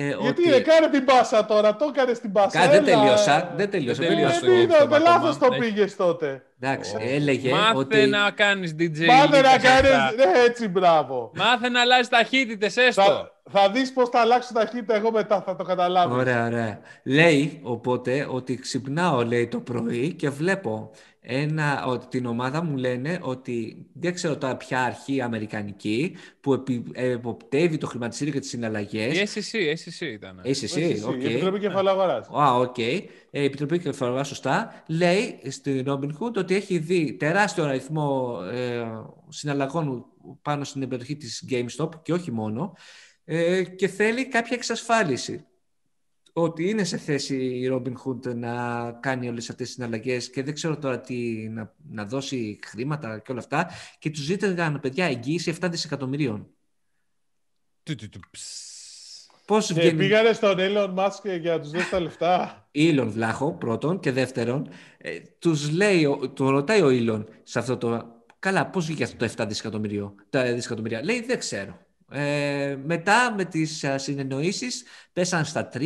Ε, Γιατί ότι... ρε, κάνε την πάσα τώρα, το έκανε την πάσα. Κα- δεν έλα. τελείωσα, δεν τελείωσα. Δεν δεν τελείωσε. τελείωσα. Ε, στο τι είναι, GameStop με λάθος ακόμα. το Έχει- πήγες τότε. Εντάξει, Ω. έλεγε Μάθε ότι... να κάνεις DJ. Μάθε λίγα να κάνεις, σωστά. ναι, έτσι μπράβο. Μάθε να αλλάζεις ταχύτητες, έστω. Θα, θα δεις πώς θα αλλάξω ταχύτητα εγώ μετά, θα το καταλάβεις. Ωραία, ωραία. Λέει οπότε ότι ξυπνάω λέει το πρωί και βλέπω ένα, ότι την ομάδα μου λένε ότι δεν ξέρω τώρα ποια αρχή αμερικανική που επι, εποπτεύει το χρηματιστήριο και τις συναλλαγές. Η SEC, SEC ήταν. Είσαι εσύ, Εσύ, οκ. Η Επιτροπή Κεφαλαίου Αγοράς. Α, οκ. Ε, Η Επιτροπή Κεφαλαίου σωστά, λέει στην Robin Hood ότι έχει δει τεράστιο αριθμό ε, συναλλαγών πάνω στην μετοχή της GameStop και όχι μόνο ε, και θέλει κάποια εξασφάλιση ότι είναι σε θέση η Robin Hood να κάνει όλες αυτές τις συναλλαγές και δεν ξέρω τώρα τι, να, να δώσει χρήματα και όλα αυτά και τους ζήτησαν παιδιά εγγύηση 7 δισεκατομμυρίων. Του, του, του, ψ. Πώς Και βγαίνει... πήγανε στον Elon Musk για να τους δώσει τα λεφτά. Ήλον Βλάχο, πρώτον, και δεύτερον, ε, τους λέει, ο- τον ρωτάει ο Ήλον σε αυτό το. Καλά, πώς βγήκε αυτό το 7 δισεκατομμύριο, τα δισεκατομμύρια. Λέει, δεν ξέρω. Ε, μετά με τις α, συνεννοήσεις πέσαν στα 3,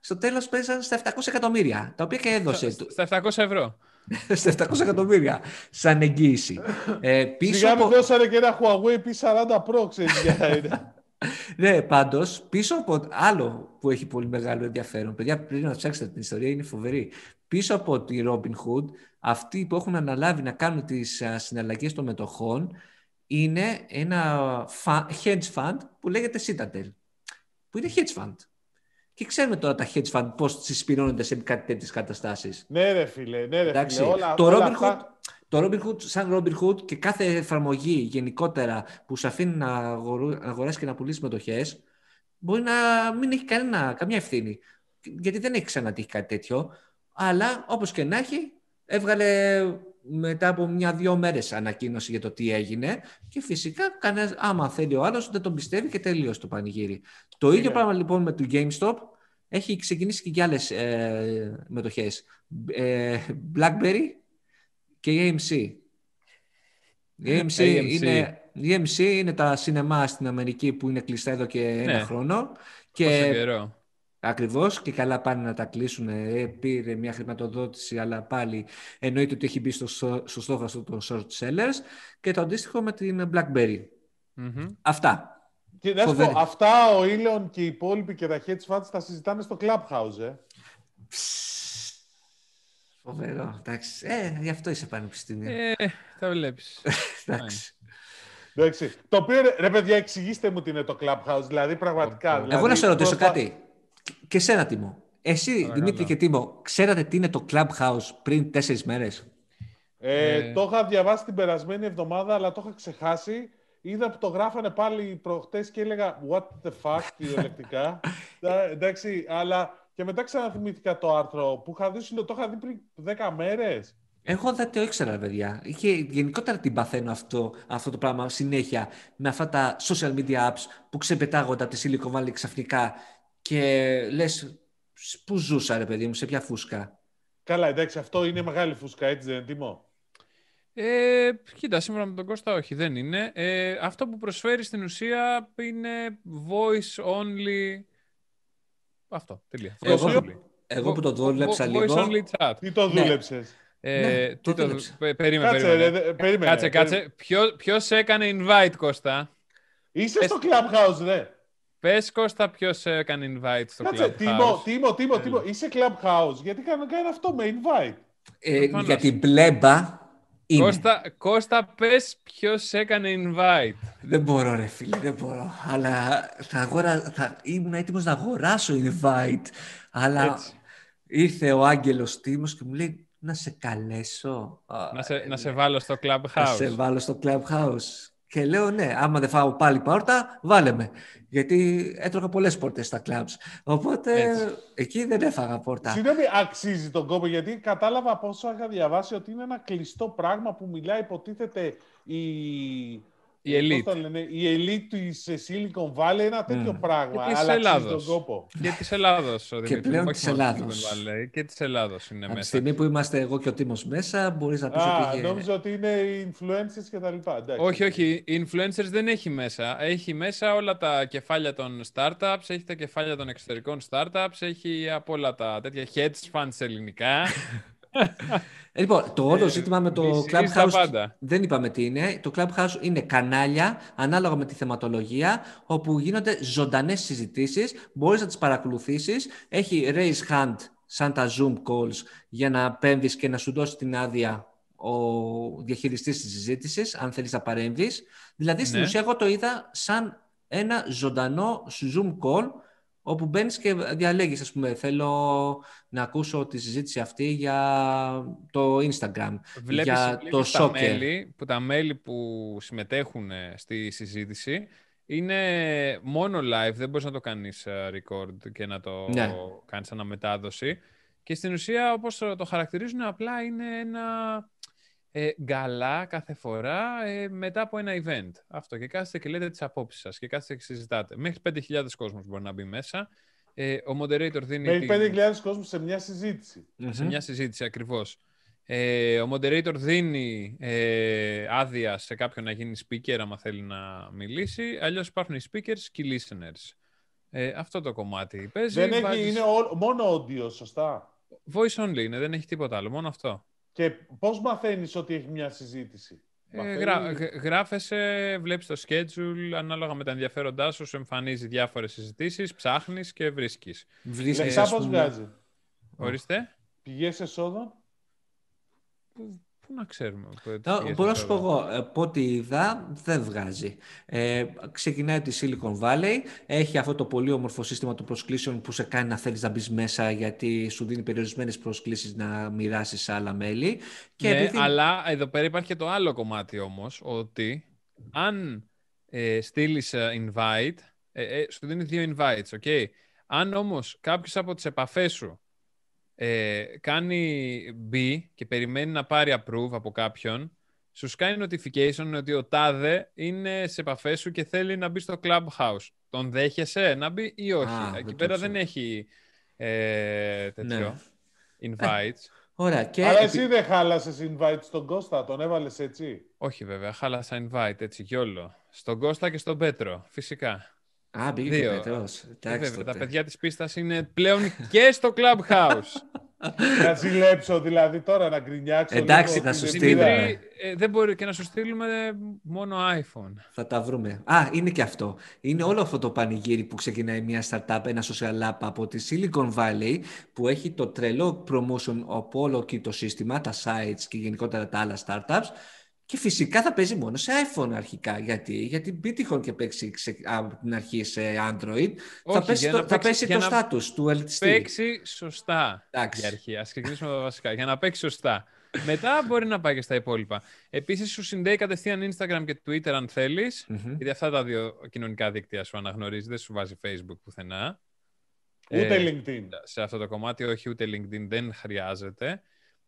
στο τέλος πέσαν στα 700 εκατομμύρια, τα οποία και έδωσε του- Στα 700 ευρώ. [laughs] στα 700 εκατομμύρια σαν εγγύηση. Ε, πίσω Σιγά μην από... δώσανε και ένα Huawei P40 Pro, ξέρεις για είναι. [laughs] Ναι, πάντως, πίσω από άλλο που έχει πολύ μεγάλο ενδιαφέρον, παιδιά, πρέπει να ψάξετε την ιστορία, είναι φοβερή. Πίσω από τη Robin Hood, αυτοί που έχουν αναλάβει να κάνουν τις α, συναλλαγές των μετοχών είναι ένα fa- hedge fund που λέγεται Citadel, που είναι hedge fund. Και ξέρουμε τώρα τα hedge fund πώς συσπηρώνονται σε κάτι τέτοιες καταστάσεις. ναι ρε φίλε, ναι ρε Εντάξει. φίλε. Όλα, το, όλα Robin αυτά- Hood, το Robin Hood, σαν Robin Hood και κάθε εφαρμογή γενικότερα που σε αφήνει να, αγορού, να αγοράσει και να πουλήσει μετοχές μπορεί να μην έχει κανένα, καμιά ευθύνη. Γιατί δεν έχει ξανατύχει κάτι τέτοιο. Αλλά όπως και να έχει, έβγαλε μετά από μια-δυο μέρες ανακοίνωση για το τι έγινε και φυσικά κανένας, άμα θέλει ο άλλος δεν τον πιστεύει και τελείωσε το πανηγύρι. Το ίδιο Είναι. πράγμα λοιπόν με το GameStop έχει ξεκινήσει και για άλλες ε, μετοχές. Ε, BlackBerry και η AMC. Η AMC, AMC. Είναι, η AMC είναι τα σινεμά στην Αμερική που είναι κλειστά εδώ και ένα Ναι. χρόνο. Πόσο Και καιρό. Ακριβώς και καλά πάνε να τα κλείσουν. Ε, πήρε μια χρηματοδότηση, αλλά πάλι εννοείται ότι έχει μπει στο, στο, στο στόχαστρο των short sellers και το αντίστοιχο με την BlackBerry. Μμμ. Αυτά. Και να σου πω, Φοβερή. αυτά ο Elon και οι υπόλοιποι και τα hedge funds τα συζητάνε στο Clubhouse, ε. Φοβερό. Εντάξει. Ε, γι' αυτό είσαι πανεπιστήμιο. Ε, θα βλέπεις. Εντάξει. Εντάξει. Το οποίο, ρε, ρε παιδιά, εξηγήστε μου τι είναι το Clubhouse, δηλαδή πραγματικά. Εγώ δηλαδή, Εγώ να σε ρωτήσω πώς θα- κάτι. Και- Και σένα, Τίμο. Εσύ, Παρακαλώ. Δημήτρη και Τίμο, ξέρατε τι είναι το Clubhouse πριν τέσσερις μέρες; Ε, Ε. Το είχα διαβάσει την περασμένη εβδομάδα, αλλά το είχα ξεχάσει. Είδα που το γράφανε πάλι προχτές και έλεγα What the fuck κυριολεκτικά. [laughs] Ε, εντάξει, αλλά και μετά ξαναθυμήθηκα το άρθρο που είχα δει, το είχα δει πριν 10 μέρες. Εγώ δεν το ήξερα, παιδιά. Είχε, γενικότερα την παθαίνω αυτό, αυτό το πράγμα συνέχεια με αυτά τα social media apps που ξεπετάγονται από τη Silicon Valley ξαφνικά και λες πού ζούσα ρε παιδί μου, σε ποια φούσκα; Καλά, εντάξει, αυτό είναι μεγάλη φούσκα, έτσι δεν είναι, Τιμό; Ε, κοίτα, σήμερα με τον Κώστα όχι, δεν είναι. Ε, αυτό που προσφέρει στην ουσία είναι voice only. Αυτό, τελεία. Voice Εγώ, only. εγώ που το Vo- δούλεψα vo- λίγο, Voice only chat. Τι το Ναι. δούλεψες; Ε, Ναι, τι το το, δούλεψα. πε- περίμενε, Κάτσε, περίμενε. ρε, δε- περίμενε. Κάτσε, κάτσε. Ποιο, ποιος έκανε invite, Κώστα; Είσαι Πες- στο Clubhouse, ρε. Πες, Κώστα, ποιος έκανε invite στο Κάτσε, Clubhouse. Τίμο, Τίμο, Τίμο, Έλα. Τίμο, είσαι Clubhouse. Γιατί κανονικά είναι αυτό με invite. ε, Προφανώς. για την πλέμπα είναι. Κώστα, Κώστα, πες ποιος έκανε invite. Δεν μπορώ ρε φίλε, δεν μπορώ. Αλλά θα αγορα... θα... ήμουν έτοιμος να αγοράσω invite. Αλλά Έτσι. ήρθε ο Άγγελος Τίμος και μου λέει να σε καλέσω. Να σε, να σε βάλω στο Clubhouse. Να σε βάλω στο Clubhouse. Και λέω ναι, άμα δεν φάω πάλι πόρτα, βάλε με. Γιατί έτρωγα πολλές πόρτες στα κλαμπς. Οπότε Έτσι. εκεί δεν έφαγα πόρτα. Συγγνώμη, αξίζει τον κόπο, γιατί κατάλαβα πόσο είχα διαβάσει ότι είναι ένα κλειστό πράγμα που μιλάει υποτίθεται η η elite. Το λένε, η elite της Silicon Valley, ένα τέτοιο mm. πράγμα. Και αλλά Ελλάδος. τον κόπο. Και της Ελλάδος. Και πλέον της Ελλάδος. Και της Ελλάδος είναι Από μέσα. τη στιγμή που είμαστε εγώ και ο Τίμος μέσα, μπορείς να πεις ότι. Α, νόμιζα ότι είναι οι influencers και τα λοιπά. Εντάξει. Όχι, όχι. Οι influencers δεν έχει μέσα. Έχει μέσα όλα τα κεφάλια των startups, έχει τα κεφάλια των εξωτερικών startups, έχει από όλα τα τέτοια hedge funds ελληνικά. [laughs] Ε, λοιπόν, το όλο ε, ζήτημα με το Clubhouse δεν είπαμε τι είναι. Το Clubhouse είναι κανάλια ανάλογα με τη θεματολογία όπου γίνονται ζωντανές συζητήσεις. Μπορείς να τις παρακολουθήσεις. Έχει raise hand σαν τα Zoom calls για να πέμβει και να σου δώσει την άδεια ο διαχειριστής της συζήτησης, αν θέλεις να παρέμβεις. Δηλαδή, στην ναι. ουσία, εγώ το είδα σαν ένα ζωντανό Zoom call όπου μπαίνεις και διαλέγεις, ας πούμε, θέλω να ακούσω τη συζήτηση αυτή για το Instagram, βλέπεις, για το τα μέλη, που τα μέλη που συμμετέχουν στη συζήτηση είναι μόνο live, δεν μπορείς να το κάνεις ε, record και να το ναι. κάνεις αναμετάδοση. Και στην ουσία, όπως το χαρακτηρίζουν, απλά είναι ένα ε, γκαλά κάθε φορά ε, μετά από ένα event. Αυτό. Και κάθεστε και λέτε τις απόψεις σας και κάθεστε και συζητάτε. Μέχρι 5.000 κόσμος μπορεί να μπει μέσα. Ε, ο moderator δίνει... Μέχρι 5.000 κόσμος σε μια συζήτηση. Σε μια συζήτηση, ακριβώς. Ε, ο moderator δίνει ε, άδεια σε κάποιον να γίνει speaker άμα θέλει να μιλήσει. Αλλιώς υπάρχουν οι speakers και οι listeners. Ε, αυτό το κομμάτι παίζει. Δεν έχει, είναι μόνο audio, σωστά; Voice only είναι, δεν έχει τίποτα άλλο, μόνο αυτό. Και πώς μαθαίνεις ότι έχει μια συζήτηση; Ε, γρά, γράφεσαι, βλέπεις το schedule, ανάλογα με τα ενδιαφέροντά σου, σου εμφανίζει διάφορες συζητήσεις, ψάχνεις και βρίσκεις. Βρίσκεις, ε, πώς βγάζει; Ορίστε. Πηγές εσόδων; Πού να ξέρουμε. μπορώ να σου πω εγώ, από ό,τι είδα δεν βγάζει. Ε, ξεκινάει τη Silicon Valley, έχει αυτό το πολύ όμορφο σύστημα των προσκλήσεων που σε κάνει να θέλεις να μπεις μέσα γιατί σου δίνει περιορισμένες προσκλήσεις να μοιράσεις σε άλλα μέλη. Και ναι, επειδή... αλλά εδώ πέρα υπάρχει και το άλλο κομμάτι όμως, ότι αν ε, στείλεις ε, invite, ε, ε, σου δίνει δύο invites, ok. Αν όμως κάποιος από τις επαφές σου ε, κάνει B και περιμένει να πάρει approve από κάποιον, σου κάνει notification ότι ο τάδε είναι σε επαφές σου και θέλει να μπει στο clubhouse. Τον δέχεσαι να μπει ή όχι; Α, Εκεί πέρα δεν έχει ε, τέτοιο ναι. invites. [laughs] Ωραία. Και... Αλλά εσύ δεν χάλασες invite στον Κώστα, τον έβαλες έτσι; Όχι βέβαια, χάλασα invite έτσι κι όλο. Στον Κώστα και στον Πέτρο, φυσικά. Α, μπήκε Δύο. Πέτρος. Ε, τα παιδιά της πίστας είναι πλέον και στο Clubhouse. [laughs] να ζηλέψω δηλαδή τώρα να γκρινιάξω. Εντάξει, θα σου στείλουμε. Ε, δεν μπορεί και να σου στείλουμε μόνο iPhone. Θα τα βρούμε. Α, είναι και αυτό. Είναι όλο αυτό το πανηγύρι που ξεκινάει μια startup, ένα social app από τη Silicon Valley που έχει το τρελό promotion από όλο και το σύστημα, τα sites και γενικότερα τα άλλα startups και φυσικά θα παίζει μόνο σε iPhone αρχικά. Γιατί, γιατί μην τυχόν και παίξει από την αρχή σε Android. θα πέσει το, θα πέσει το status του LTC. παίξει σωστά Εντάξει. για αρχή. Ας ξεκινήσουμε τα βασικά. Για να παίξει σωστά. Μετά μπορεί να πάει και στα υπόλοιπα. Επίσης, σου συνδέει κατευθείαν Instagram και Twitter αν θέλεις. Γιατί αυτά τα δύο κοινωνικά δίκτυα σου αναγνωρίζει. Δεν σου βάζει Facebook πουθενά. Ούτε ε, LinkedIn. Σε αυτό το κομμάτι, όχι ούτε LinkedIn δεν χρειάζεται.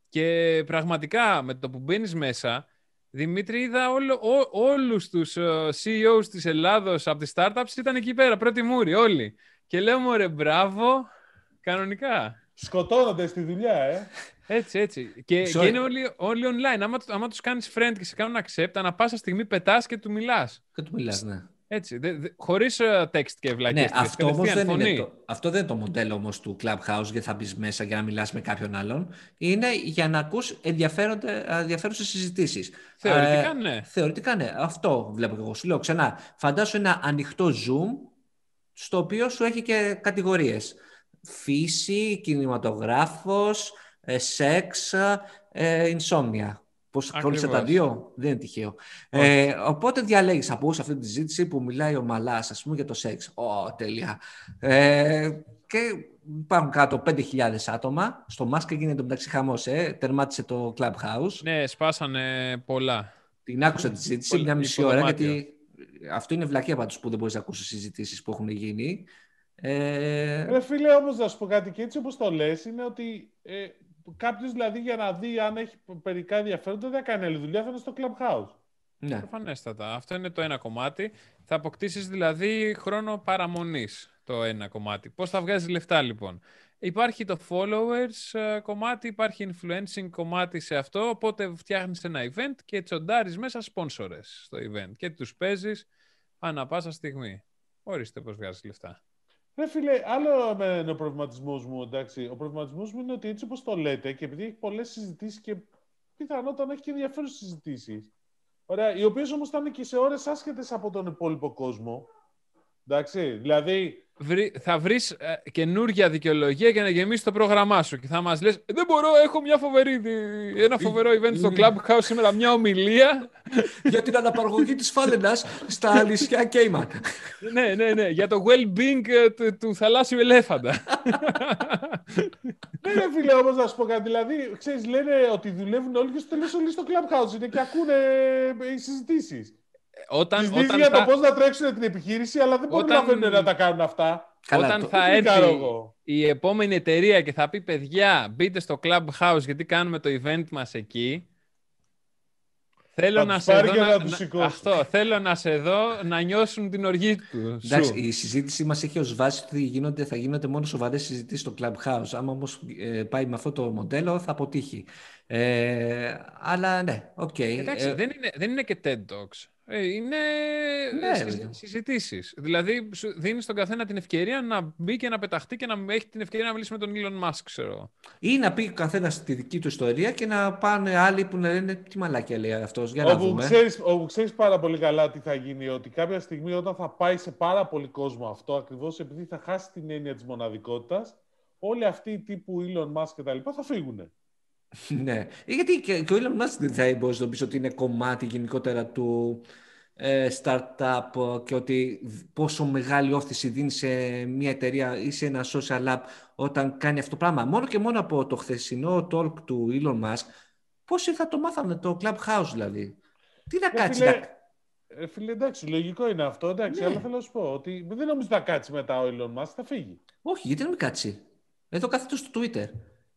Και πραγματικά με το που μπαίνεις μέσα, Δημήτρη, είδα όλο, ό, όλους τους uh, CEOs της Ελλάδος από τις startups ήταν εκεί πέρα, πρώτη μούρη, όλοι. Και λέω μου, ρε, μπράβο, κανονικά. Σκοτώνονται στη δουλειά, ε. Έτσι, έτσι. Και, και είναι όλοι, όλοι online. Άμα, άμα τους κάνεις friend και σε κάνουν accept, ανά πάσα στιγμή πετάς και του μιλάς. Και του μιλάς, ναι. Έτσι, δε, δε, χωρίς uh, text και βλακίες. Ναι, αυτό, όμως δεν είναι το, αυτό δεν είναι το μοντέλο όμως του Clubhouse γιατί θα μπεις μέσα για να μιλάς με κάποιον άλλον. Είναι για να ακούς ενδιαφέρουσες συζητήσεις. Θεωρητικά ε, ναι. Θεωρητικά ναι. Αυτό βλέπω και εγώ. Σου λέω ξανά. Φαντάσου ένα ανοιχτό Zoom στο οποίο σου έχει και κατηγορίες. Φύση, κινηματογράφος, ε, σεξ, ε, insomnia. Πώς κόλλησε τα δύο, δεν είναι τυχαίο. Ε, οπότε διαλέγεις από αυτή τη συζήτηση που μιλάει ο Μαλάς, ας πούμε, για το σεξ. Ω, τέλεια. Ε, και υπάρχουν κάτω 5.000 άτομα. Στο Μάσκα γίνεται μεταξύ χαμός, ε. τερμάτισε το Clubhouse. Ναι, σπάσανε πολλά. Την άκουσα τη συζήτηση μια μισή ώρα, γιατί αυτό είναι βλακία πάντως που δεν μπορείς να ακούσεις συζητήσεις που έχουν γίνει. Ε... Ρε φίλε, όμως να σου πω κάτι και έτσι όπως το λες, είναι ότι ε, κάποιος δηλαδή για να δει αν έχει περικά ενδιαφέροντα δεν θα κάνει άλλη δουλειά, θα είναι στο Clubhouse. Ναι. Προφανέστατα. Αυτό είναι το ένα κομμάτι. Θα αποκτήσεις δηλαδή χρόνο παραμονής το ένα κομμάτι. Πώς θα βγάζεις λεφτά λοιπόν; Υπάρχει το followers ε, κομμάτι, υπάρχει influencing κομμάτι σε αυτό, οπότε φτιάχνεις ένα event και τσοντάρεις μέσα sponsors στο event και τους παίζεις ανά πάσα στιγμή. Ορίστε πώς βγάζεις λεφτά. Ναι, φίλε, άλλο είναι ο προβληματισμός μου. Εντάξει. Ο προβληματισμός μου είναι ότι έτσι όπως το λέτε και επειδή έχει πολλές συζητήσεις και πιθανότατα να έχει και ενδιαφέρουσες συζητήσεις. Ωραία, οι οποίες όμως θα είναι και σε ώρες άσχετες από τον υπόλοιπο κόσμο. Εντάξει, δηλαδή θα βρεις ε, καινούργια δικαιολογία για να γεμίσεις το πρόγραμμά σου και θα μας λες: Δεν μπορώ, έχω μια φοβερή, ένα φοβερό event στο Clubhouse σήμερα, μια ομιλία. για την αναπαραγωγή της φάλαινας στα νησιά Κέιμαν. ναι, ναι, ναι, για το well-being ε, του, του θαλάσσιου ελέφαντα. ναι, φίλε, όμως να σου πω κάτι. Δηλαδή, ξέρεις, λένε ότι δουλεύουν όλοι και στο τέλος όλοι στο Clubhouse είναι και ακούνε ε, οι συζητήσεις. Όταν, Τις όταν για θα... το πώς να τρέξουν την επιχείρηση, αλλά δεν όταν... προλαβαίνουν να τα κάνουν αυτά. Καλά, όταν θα έρθει η επόμενη εταιρεία και θα πει παιδιά μπείτε στο Clubhouse γιατί κάνουμε το event μας εκεί Θέλω να, σε δω, να, αυτό, θέλω να σε δω να νιώσουν την οργή τους. Εντάξει, η συζήτηση μας έχει ως βάση ότι γίνονται, θα γίνονται μόνο σοβαρές συζητήσεις στο Clubhouse. Άμα όμως ε, πάει με αυτό το μοντέλο θα αποτύχει. Ε, αλλά ναι, OK. Okay. Εντάξει, ε, δεν, είναι, δεν είναι και TED Talks. Ε, είναι ναι, συζητήσεις. Δηλαδή, δίνεις στον καθένα την ευκαιρία να μπει και να πεταχτεί και να έχει την ευκαιρία να μιλήσει με τον Elon Musk, ξέρω. Ή να πει ο καθένα τη δική του ιστορία και να πάνε άλλοι που να λένε τι μαλάκια λέει αυτός. Για να όπου Ξέρεις, όπου ξέρεις πάρα πολύ καλά τι θα γίνει, ότι κάποια στιγμή όταν θα πάει σε πάρα πολύ κόσμο αυτό, ακριβώς επειδή θα χάσει την έννοια της μοναδικότητας, όλοι αυτοί οι τύπου Elon Musk κτλ. θα φύγουν. [laughs] ναι. Γιατί και, ο Elon Musk δεν θα μπορεί να πεις ότι είναι κομμάτι γενικότερα του ε, startup και ότι πόσο μεγάλη όθηση δίνει σε μια εταιρεία ή σε ένα social app όταν κάνει αυτό το πράγμα. Μόνο και μόνο από το χθεσινό talk του Elon Musk, πόσοι θα το μάθανε το Clubhouse δηλαδή. Τι να κάτσει φίλε, ε, φίλε, εντάξει, λογικό είναι αυτό, εντάξει, ναι. αλλά θέλω να σου πω ότι δεν νομίζω να κάτσει μετά ο Elon Musk, θα φύγει. Όχι, γιατί να μην κάτσει. Εδώ κάθεται στο Twitter.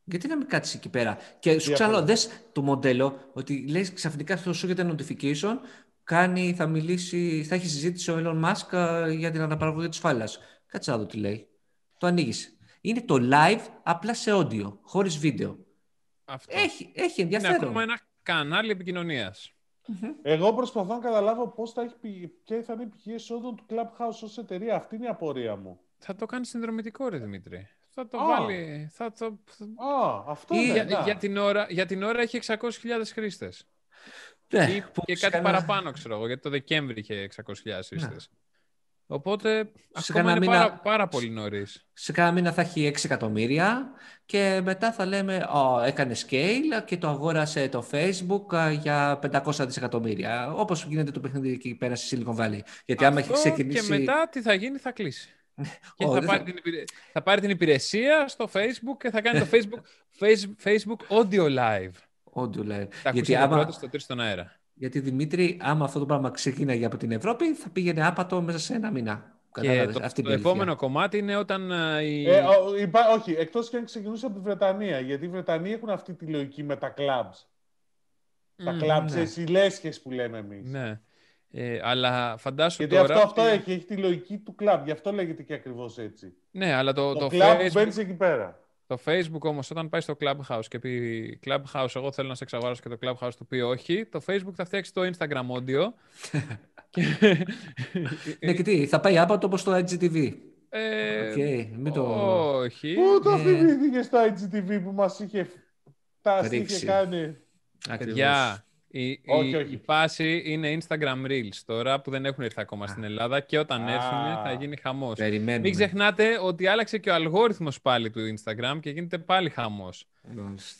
Γιατί να μην κάτσεις εκεί πέρα; Και σου ξαναλέω, δες το μοντέλο ότι λέει ξαφνικά θα σου έρχεται notification, κάνει, θα μιλήσει, θα έχει συζήτηση ο Elon Musk ε, για την αναπαραγωγή της φάλας. Κάτσε να δω τι λέει. Το ανοίγεις. Είναι το live απλά σε audio, χωρίς βίντεο. Αυτό. Έχει, έχει ενδιαφέρον. Είναι ακόμα ένα κανάλι επικοινωνίας. Εγώ προσπαθώ να καταλάβω πώς θα έχει, ποια θα είναι η πηγή εσόδων του Clubhouse ως εταιρεία. Αυτή είναι η απορία μου. Θα το κάνει συνδρομητικό, ρε Δημήτρη. Θα το βάλει. Θα το... Α, αυτό Ή, για, για, την ώρα, για την ώρα έχει 600.000 χρήστες. Ναι, και κάτι παραπάνω, ξέρω εγώ, γιατί το Δεκέμβρη είχε 600.000 χρήστε. Ναι. Οπότε σε ακόμα είναι μήνα, πάρα, πάρα πολύ νωρίς. Σε κάνα μήνα θα έχει 6 εκατομμύρια και μετά θα λέμε oh, έκανε scale και το αγόρασε το Facebook για 500 δισεκατομμύρια. Όπως γίνεται το παιχνίδι εκεί πέρα στη Silicon Valley. Γιατί άμα έχει ξεκινήσει... Και μετά τι θα γίνει, θα κλείσει. Και θα, πάρει την υπηρεσία, θα πάρει την υπηρεσία στο Facebook και θα κάνει το Facebook, Facebook Audio Live. Audio live. Τα γιατί άμα... πρώτο στο στον αέρα. Γιατί Δημήτρη, άμα αυτό το πράγμα ξεκίναγε από την Ευρώπη, θα πήγαινε άπατο μέσα σε ένα μήνα. Και το, αυτή το επόμενο κομμάτι είναι όταν. Η... Ε, υπά, όχι, εκτός και αν ξεκινούσε από τη Βρετανία. Γιατί οι Βρετανοί έχουν αυτή τη λογική με τα clubs. τα clubs, ναι. οι λέσχες που λέμε εμείς. Ναι. Ε, αλλά φαντάσου Γιατί τώρα... αυτό, αυτό έχει, έχει τη λογική του club, γι' αυτό λέγεται και ακριβώς έτσι. Ναι, αλλά το, το, το club Facebook... μπαίνεις εκεί πέρα. Το Facebook όμως, όταν πάει στο Clubhouse και πει Clubhouse, εγώ θέλω να σε εξαγοράσω και το Clubhouse του πει όχι, το Facebook θα φτιάξει το Instagram audio. [laughs] ναι, και τι, θα πάει άπατο όπως το IGTV. Ε, okay, μην το... Όχι. Πού το ε... θυμήθηκε στο IGTV που μας είχε, τα είχε κάνει. Παιδιά, η, όχι, όχι. η φάση είναι Instagram Reels τώρα που δεν έχουν έρθει ακόμα στην Ελλάδα και όταν έρθουν θα γίνει χαμός. Μην ξεχνάτε ότι άλλαξε και ο αλγόριθμος πάλι του Instagram και γίνεται πάλι χαμός.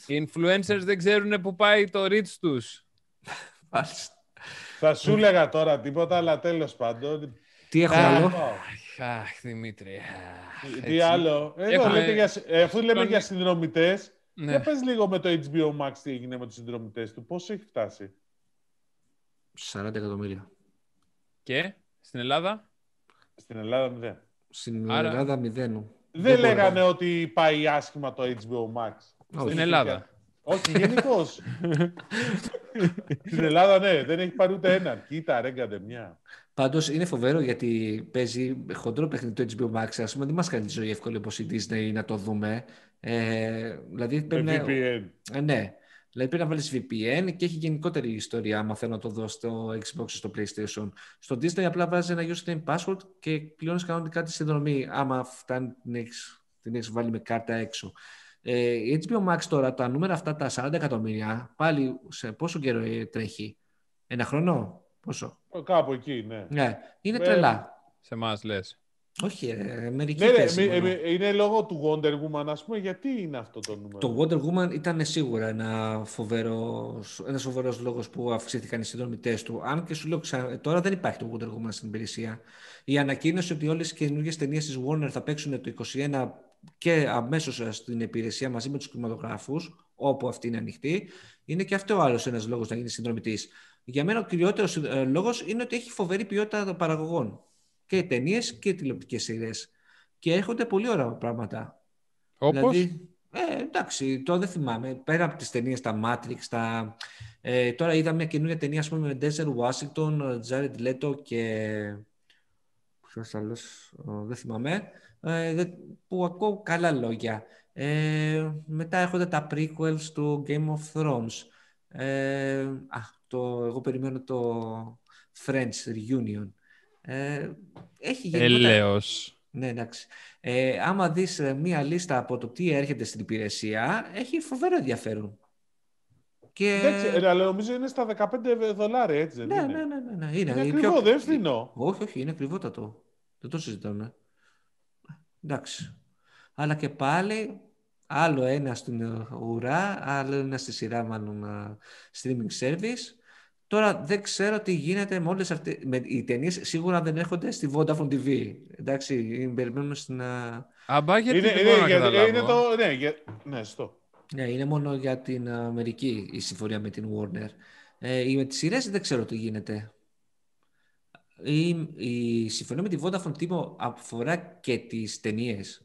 Οι influencers δεν ξέρουν πού πάει το reach τους. Θα σου έλεγα τώρα τίποτα, αλλά τέλος πάντων. Τι έχω Α, άλλο; Αχ, Δημήτρη. αχ, Τι έτσι. άλλο; Εδώ Έχουμε- λέτε για, ε, αφού λέμε Τον- για συνδρομητές, Ναι. για πες λίγο με το HBO Max τι έγινε με τους συνδρομητές του. Πόσο έχει φτάσει; 40 εκατομμύρια. Και στην Ελλάδα; Στην Ελλάδα μηδέν. Στην Άρα- Ελλάδα μηδένου. Δεν, μπορώ. λέγανε ότι πάει άσχημα το HBO Max. Όχι. Στην Ελλάδα. Όχι, γενικώς. Στην Ελλάδα, ναι, δεν έχει πάρει ούτε έναν. Κοίτα, ρέγκαντε μια. Πάντως είναι φοβερό γιατί παίζει χοντρό παιχνίδι το HBO Max. Α πούμε, δεν μας κάνει τη ζωή εύκολη όπως η Disney να το δούμε. Ε, δηλαδή Με πρέπει να. VPN. Ε, ναι. Δηλαδή πρέπει να βάλεις VPN και έχει γενικότερη ιστορία άμα θέλω να το δω στο Xbox ή στο PlayStation. Στο Disney απλά βάζει ένα username password και πληρώνεις κανονικά τη συνδρομή άμα φτάνει την έχεις, την έχεις βάλει με κάρτα έξω. Ε, η HBO Max τώρα, τα νούμερα αυτά, τα 40 εκατομμύρια, πάλι σε πόσο καιρό ε, τρέχει, ένα χρόνο, πόσο; Κάπου εκεί, ναι. Ναι, είναι Ε, τρελά. Σε εμά λες. Όχι, ε, μερικοί Ναι, ρε, παίζει μη- μόνο. ε, είναι λόγω του Wonder Woman, ας πούμε, γιατί είναι αυτό το νούμερο; Το Wonder Woman ήταν σίγουρα ένα φοβερό, ένας φοβερός λόγος που αυξήθηκαν οι συνδρομητές του. Αν και σου λέω ξα... τώρα δεν υπάρχει το Wonder Woman στην υπηρεσία. Η ανακοίνωση ότι όλες οι καινούργιες ταινίες της Warner θα παίξουν το 2021 και αμέσως στην υπηρεσία μαζί με τους κινηματογράφους, όπου αυτή είναι ανοιχτή, είναι και αυτό άλλος ένας λόγος να γίνει συνδρομητής. Για μένα ο κυριότερος ε, λόγος είναι ότι έχει φοβερή ποιότητα των παραγωγών. Και ταινίες και τηλεοπτικές σειρές. Και έρχονται πολύ ωραία πράγματα. Όπως; Δηλαδή, ε, εντάξει, τώρα δεν θυμάμαι. Πέρα από τις ταινίες, τα Matrix, τα... Ε, τώρα είδα μια καινούργια ταινία, ας πούμε, με Denzel Washington, Jared Leto και... Ποιος άλλος, ε, δεν θυμάμαι. Ε, δε- που ακούω καλά λόγια. Ε, μετά έρχονται τα prequels του Game of Thrones. Ε, α, το, εγώ περιμένω το Friends Reunion. Ε, έχει γενικότερα- Ελέος. ναι, εντάξει. Ε, άμα δεις ε, μία λίστα από το τι έρχεται στην υπηρεσία, έχει φοβερό ενδιαφέρον. Και... Εντάξει, ε, αλλά νομίζω είναι στα 15 δολάρια, έτσι δεν ναι, είναι; ναι, ναι, ναι, ναι. Είναι, Είναι η ακριβό, δεν είναι φθηνό. Όχι, όχι, είναι ακριβότατο. Δεν το συζητάμε. Εντάξει. Αλλά και πάλι, άλλο ένα στην ε, ουρά, άλλο ένα στη σειρά, μάλλον, ε, streaming service. Τώρα δεν ξέρω τι γίνεται με όλες αυτές... Με, οι ταινίες σίγουρα δεν έρχονται στη Vodafone TV. Εντάξει, περιμένουμε στην... ε, Αμπά, γιατί Είναι, δεν είναι, μπορώ να για- καταλάβω. είναι το. Ναι, για, ναι, στο. Ναι, είναι μόνο για την Αμερική η συμφωνία με την Warner. Ε, ή με τις σειρές δεν ξέρω τι γίνεται. Η, η συμφωνία με τη Vodafone Timo αφορά και τις ταινίες.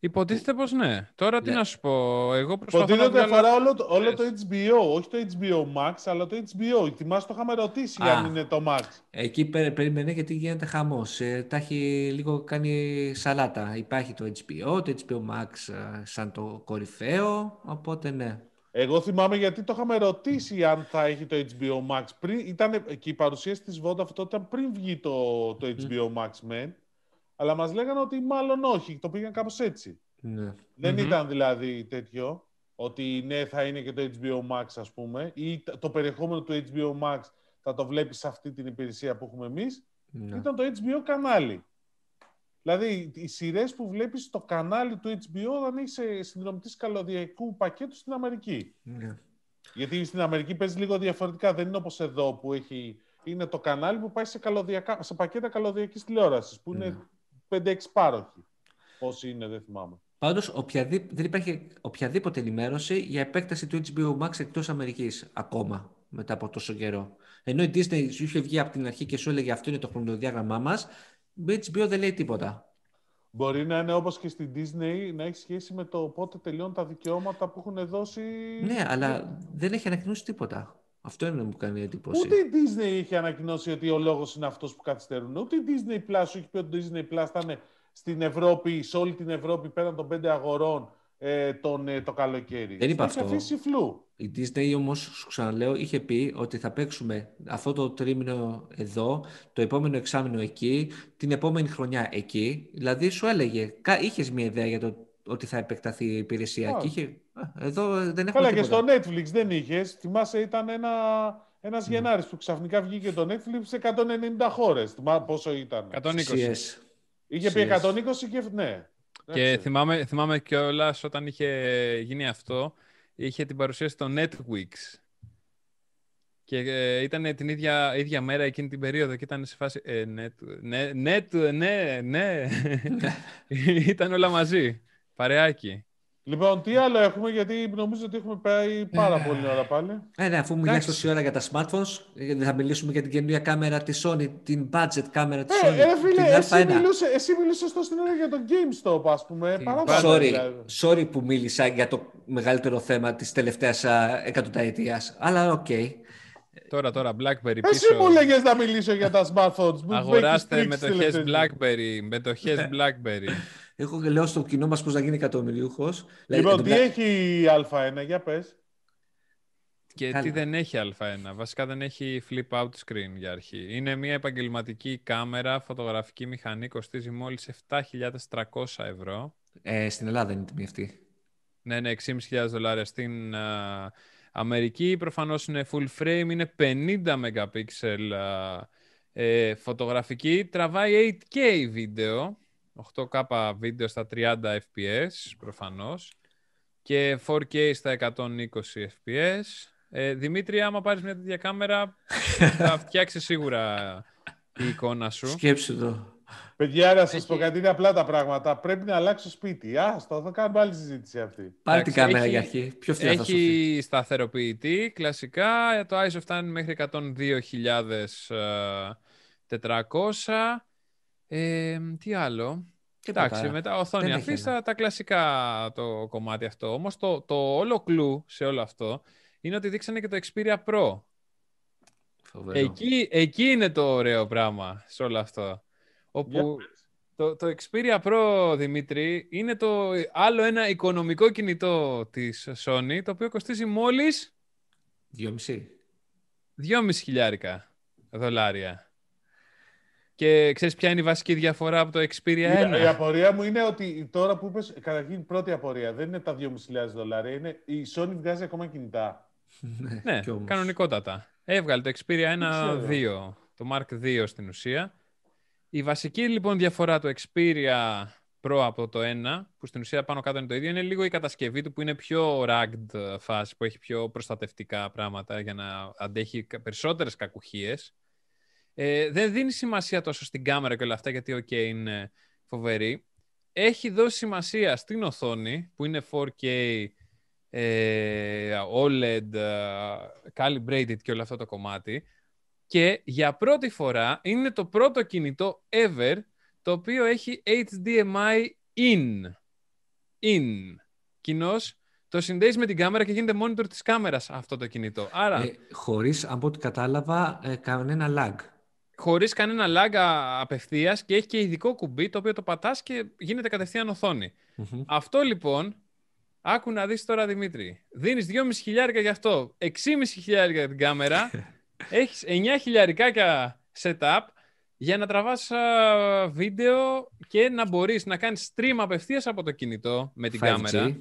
Υποτίθεται πως ναι. Τώρα τι Ναι. να σου πω. Εγώ προσπαθώ να Υποτίθεται ότι βγάλω... αφορά όλο, το- όλο το HBO, όχι το HBO Max, αλλά το HBO. Θυμάσαι το είχαμε ρωτήσει Α. αν είναι το Max. Εκεί πε- περίμενε γιατί γίνεται χαμός. Ε, τα έχει λίγο κάνει σαλάτα. Υπάρχει το HBO, το HBO Max ε, σαν το κορυφαίο, οπότε ναι. Εγώ θυμάμαι γιατί το είχαμε ρωτήσει αν θα έχει το HBO Max. Πριν, ήταν, και η παρουσίαση της Vodafone τότε ήταν πριν βγει το, το HBO Max μεν, αλλά μας λέγανε ότι μάλλον όχι, το πήγαν κάπως έτσι. ναι. Δεν Μμμ. ήταν δηλαδή τέτοιο, ότι ναι θα είναι και το HBO Max ας πούμε, ή τ- το περιεχόμενο του HBO Max θα το βλέπεις σε αυτή την υπηρεσία που έχουμε εμείς, ναι. ήταν το HBO κανάλι. Δηλαδή, οι σειρές που βλέπεις στο κανάλι του HBO όταν είσαι συνδρομητής καλωδιακού πακέτου στην Αμερική. ναι. Γιατί στην Αμερική παίζει λίγο διαφορετικά. Δεν είναι όπως εδώ που έχει... είναι το κανάλι που πάει σε, καλωδιακά... σε πακέτα καλωδιακής τηλεόρασης, που είναι 5-6 πάροχοι. Πόσοι είναι, δεν θυμάμαι. Πάντως, οποιαδή- δεν υπάρχει οποιαδήποτε ενημέρωση για επέκταση του HBO Max εκτός Αμερικής ακόμα, μετά από τόσο καιρό. Ενώ η Disney σου είχε βγει από την αρχή και σου έλεγε αυτό είναι το χρονοδιάγραμμά μας, η HBO δεν λέει τίποτα. Μπορεί να είναι όπως και στην Disney να έχει σχέση με το πότε τελειώνουν τα δικαιώματα που έχουν δώσει. Ναι, αλλά δεν έχει ανακοινώσει τίποτα. Αυτό είναι που μου κάνει εντύπωση. Ούτε η Disney είχε ανακοινώσει ότι ο λόγος είναι αυτός που καθυστερούν. Ούτε η Disney Plus σου έχει πει ότι το Disney Plus θα είναι στην Ευρώπη, σε όλη την Ευρώπη πέραν των πέντε αγορών ε, τον, ε, το καλοκαίρι. Δεν είπα Το έχει αυτό. αφήσει φλού. Η Disney όμως, σου ξαναλέω, είχε πει ότι θα παίξουμε αυτό το τρίμηνο εδώ, το επόμενο εξάμηνο εκεί, την επόμενη χρονιά εκεί. Δηλαδή σου έλεγε, κα- είχες μια ιδέα για το ότι θα επεκταθεί η υπηρεσία. Α. Και είχε, «Α, εδώ δεν έχουμε Καλά και τίποτα. στο Netflix δεν είχες. Θυμάσαι ήταν ένα, ένας Γενάρης που ξαφνικά βγήκε το Netflix σε 190 χώρες. Θυμάσαι πόσο ήταν. 120. CS. Είχε πει CS. 120 και ναι. Και Εντάξει. θυμάμαι, θυμάμαι κιόλας όταν είχε γίνει αυτό, είχε την παρουσίαση στο Netflix. Και ε, ήταν την ίδια, ίδια μέρα εκείνη την περίοδο και ήταν σε φάση. Ε, ναι, του- ναι, ναι, του- ναι, ναι. [laughs] ήταν όλα μαζί. Παρεάκι. Λοιπόν, τι άλλο έχουμε, γιατί νομίζω ότι έχουμε πάει πάρα πολύ ώρα πάλι. Ε, ναι, αφού μιλάς Εντάξει. τόση ώρα για τα smartphones, ε, θα μιλήσουμε για την καινούργια κάμερα της Sony, την budget κάμερα της Ε, Sony, ε, φίλε, την εσύ Α1. μιλούσες, εσύ μιλούσες τόσην ώρα για το GameStop, ας πούμε. Τι Παραπάνω. Sorry, δηλαδή. sorry που μίλησα για το μεγαλύτερο θέμα της τελευταίας α, εκατονταετίας, αλλά οκ. Τώρα, τώρα, BlackBerry Εσύ πίσω. μου λέγες να μιλήσω για τα smartphones. μου Αγοράστε έχεις πρήξει μετοχές τελευταία. BlackBerry. Μετοχές [laughs] BlackBerry. Εγώ λέω στο κοινό μας πώς να γίνει εκατομμυριούχος. Δηλαδή, Λοιπόν, εν τι τω μετα- έχει η Α1, για πες. Και Καλά. τι δεν έχει Α1. Βασικά δεν έχει flip out screen για αρχή. Είναι μια επαγγελματική κάμερα, φωτογραφική μηχανή, κοστίζει μόλις 7.300 ευρώ. Ε, στην Ελλάδα είναι η τιμή αυτή. Ναι, ναι, 6.500 δολάρια στην α, Αμερική. Προφανώς είναι full frame, είναι 50 MP ε, φωτογραφική. Τραβάει 8K βίντεο, 8K βίντεο στα 30 fps προφανώς και 4K στα 120 fps. Ε, Δημήτρη, άμα πάρεις μια τέτοια κάμερα [laughs] θα φτιάξεις σίγουρα η εικόνα σου. Σκέψου το. Παιδιά, να σας Έχει- πω κάτι, είναι απλά τα πράγματα. Πρέπει να αλλάξω σπίτι. Άστο, θα κάνουμε άλλη συζήτηση αυτή. Πάρε την Εντάξει, κάμερα έχει- για αρχή. Πιο φθηνά θα σου φύγει. Έχει σταθεροποιητή, κλασικά. Το ISO φτάνει μέχρι 102.400. Ε, τι άλλο; Τίποτα. Εντάξει, μετά οθόνη Δεν έχει αφής, άλλο. τα, τα κλασικά το κομμάτι αυτό. Όμως το, το όλο κλου σε όλο αυτό είναι ότι δείξανε και το Xperia Pro. Φοβερό. Εκεί, εκεί είναι το ωραίο πράγμα σε όλο αυτό. Για Όπου το, το Xperia Pro, Δημήτρη, είναι το άλλο ένα οικονομικό κινητό της Sony, το οποίο κοστίζει μόλις Δυόμιση. 2,5 χιλιάρικα δολάρια. Και ξέρεις ποια είναι η βασική διαφορά από το Xperia 1? Η, η απορία μου είναι ότι τώρα που είπες, καταρχήν πρώτη απορία, δεν είναι τα 2.500 δολάρια, είναι η Sony βγάζει ακόμα κινητά. [laughs] Ναι, κι όμως. κανονικότατα. Έβγαλε το Xperia ξέρω. 1-2, το Mark 2 στην ουσία. Η βασική λοιπόν διαφορά του Xperia Pro από το 1, που στην ουσία πάνω κάτω είναι το ίδιο, είναι λίγο η κατασκευή του που είναι πιο rugged φάση, που έχει πιο προστατευτικά πράγματα για να αντέχει κα- περισσότερες κακουχίες. Ε, δεν δίνει σημασία τόσο στην κάμερα και όλα αυτά, γιατί ok είναι φοβερή. Έχει δώσει σημασία στην οθόνη, που είναι 4K ε, OLED, ε, calibrated και όλο αυτό το κομμάτι. Και για πρώτη φορά είναι το πρώτο κινητό ever το οποίο έχει HDMI in. In. Κοινώς το συνδέεις με την κάμερα και γίνεται monitor της κάμερας αυτό το κινητό. Άρα, Ε, χωρίς, από ό,τι κατάλαβα, ε, κανένα lag. Χωρίς κανένα lag α- απευθείας και έχει και ειδικό κουμπί το οποίο το πατάς και γίνεται κατευθείαν οθόνη. Μμμ. Αυτό λοιπόν, άκου να δεις τώρα Δημήτρη. Δίνεις 2,5 χιλιάρικα για αυτό, 6,5 χιλιάρικα για την κάμερα, [laughs] έχεις 9 χιλιαρικάκια setup για να τραβάς α, βίντεο και να μπορείς να κάνεις stream απευθείας από το κινητό με την 5G. κάμερα.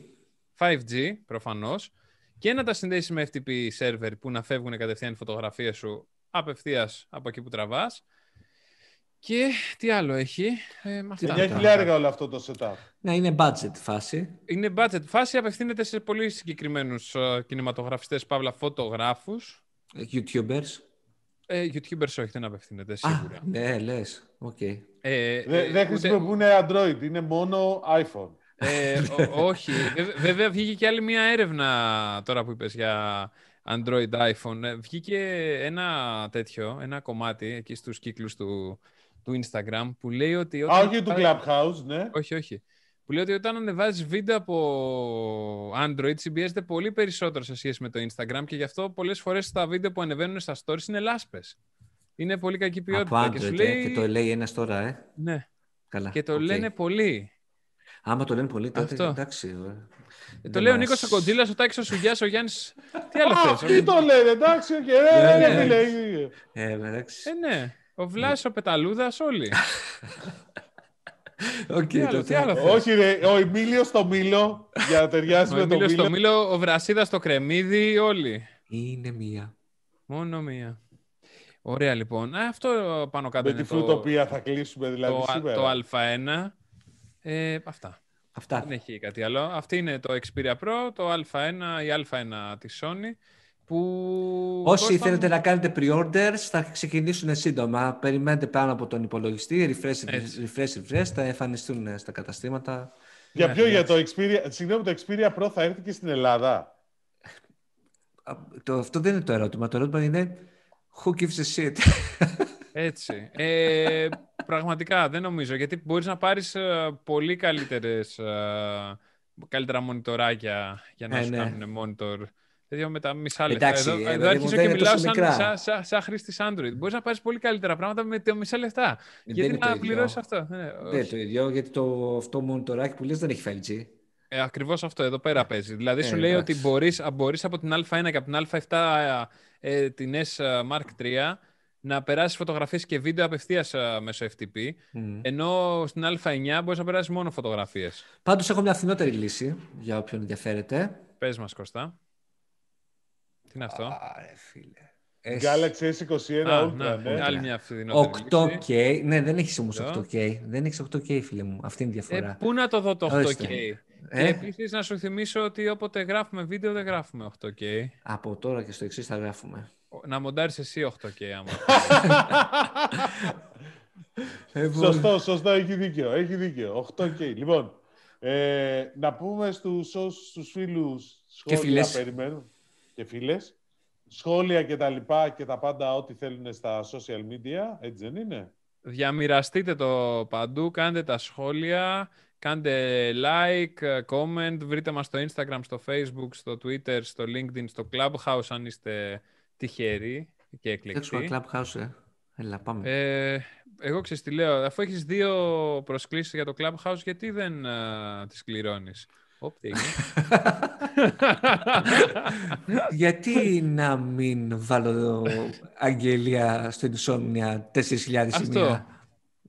5G προφανώς και να τα συνδέσεις με FTP server που να φεύγουν κατευθείαν οι φωτογραφίες σου απευθείας από εκεί που τραβάς. Και τι άλλο έχει; Ε, με αυτά. 9 χιλιάρικα όλο αυτό το setup. Ναι, είναι budget φάση. Είναι budget φάση, απευθύνεται σε πολύ συγκεκριμένους ε, κινηματογραφιστές, παύλα φωτογράφους. Ε, YouTubers. Ε, YouTubers όχι, δεν απευθύνεται Α, σίγουρα. ναι, λες. Οκ. Ε, Δεν ε, δεν ούτε- χρησιμοποιούν Android, είναι μόνο iPhone. ε, ο- όχι. Βε- Βέβαια βγήκε και άλλη μια έρευνα τώρα που είπες για Android iPhone. Ε, Βγήκε ένα τέτοιο, ένα κομμάτι εκεί στους κύκλους του, του Instagram που λέει ότι... Α, όταν όχι του πάει- Clubhouse, ναι. Όχι, όχι. Που λέει ότι όταν ανεβάζεις βίντεο από Android συμπιέζεται πολύ περισσότερο σε σχέση με το Instagram και γι' αυτό πολλές φορές τα βίντεο που ανεβαίνουν στα stories είναι λάσπες. Είναι πολύ κακή Από ποιότητα. Android, και σου ε, λέει... και το λέει ένας τώρα, ε. Ναι. Καλά. Και το οκ. λένε πολύ. Άμα το λένε πολύ, τότε Αυτό. εντάξει. Ε. Ε, Το Δεν λέει ο μας- Νίκος ο Κοντζίλας, ο Τάκης ο Σουγιάς, ο Γιάννης... Τι άλλο Α, θες. τι το λένε, εντάξει, οκ, ε, Ναι, ρε, ναι. φίλε. Ε, εντάξει. Ε, ναι. Ο Βλάσης, ο Πεταλούδας, όλοι. [laughs] Οκ, τι άλλο, τότε- τι άλλο θες; Όχι ρε, ο Εμίλιος στο Μήλο, για να ταιριάσει Ο με το Εμίλιος στο Μήλο. Μήλο, ο Βρασίδας στο Κρεμμύδι, όλοι. Είναι μία. Μόνο μία. Ωραία λοιπόν. Α, αυτό πάνω κάτω Με είναι τη το, φρουτοπία θα κλείσουμε δηλαδή το, σήμερα. το Α1. Ε, αυτά. Αυτά. Δεν έχει κάτι άλλο. Αυτή είναι το Xperia Pro, το Α1, η Α1 της Sony. Που Όσοι κόσταν- θέλετε να κάνετε pre-orders θα ξεκινήσουν σύντομα. Περιμένετε πάνω από τον υπολογιστή, refresh, Έτσι. refresh, refresh, θα εμφανιστούν στα καταστήματα. Για Ναι, ποιο, για εντάξει. το Xperia. Συγγνώμη, το Xperia Pro θα έρθει και στην Ελλάδα; Α, Το, αυτό δεν είναι το ερώτημα. Το ερώτημα είναι who gives a shit; Έτσι. Ε, πραγματικά δεν νομίζω. Γιατί μπορείς να πάρεις ε, πολύ καλύτερες, ε, καλύτερα μονιτοράκια για να Ε, σου ναι. κάνουν monitor. Δηλαδή με τα μισά λεφτά. Εντάξει, εδώ ε, εδώ παιδί μου, αρχίζω δεν και είναι μιλάω τόσο σαν, μικρά. σαν, σαν, σαν χρήστη Android. Μπορείς να πάρεις πολύ καλύτερα πράγματα με τα μισά λεφτά. Δεν Γιατί είναι το να ίδιο. πληρώσεις αυτό; Ναι, δεν είναι όχι. το ίδιο, γιατί το, αυτό μοντοράκι που λες δεν έχει 5G. Ε, Ακριβώς αυτό εδώ πέρα παίζει. Δηλαδή σου Ε, λέει εντάξει. ότι μπορείς, α, μπορείς από την Α1 και από την Α7 ε, την S Mark III να περάσεις φωτογραφίες και βίντεο απευθείας ε, μέσω FTP, Μμ. ενώ στην Α9 μπορείς να περάσεις μόνο φωτογραφίες. Πάντως έχω μια φθηνότερη λύση για όποιον ενδιαφέρεται. Πες μας, Κώστα. Τι είναι αυτό; Άρε φίλε. S- Galaxy S21 Α, Ultra, να, ναι. άλλη μια φθηνότερη λύση. 8K. Ναι, δεν έχεις όμως Εδώ. 8K. Δεν έχεις 8K, φίλε μου. Αυτή είναι η Ε, διαφορά. πού να το δω το 8K. Ορίστε. Και Ε, επίσης να σου θυμίσω ότι όποτε γράφουμε βίντεο δεν γράφουμε 8K. από τώρα και στο εξής θα γράφουμε. Να μοντάρεις εσύ 8K άμα. [laughs] Σωστό, σωστό, έχει δίκιο. Έχει δίκιο. 8K. Λοιπόν, ε, να πούμε στους, όσους- στους φίλους σχόλια φίλες. περιμένουν και φίλες. Σχόλια και τα λοιπά και τα πάντα ό,τι θέλουν στα social media, έτσι δεν είναι; Διαμοιραστείτε το παντού, κάντε τα σχόλια, κάντε like, comment, βρείτε μας στο Instagram, στο Facebook, στο Twitter, στο LinkedIn, στο Clubhouse αν είστε τυχεροί και Φτιάξουμε εκλεκτοί. Clubhouse, ε. Έλα, πάμε. Ε, εγώ ξέρεις τι λέω, αφού έχεις δύο προσκλήσεις για το Clubhouse, γιατί δεν α, τις κληρώνεις; Οπ, τι έγινε. [laughs] Γιατί να μην βάλω αγγελία στο Insomnia 4.000 Αυτό. σημεία.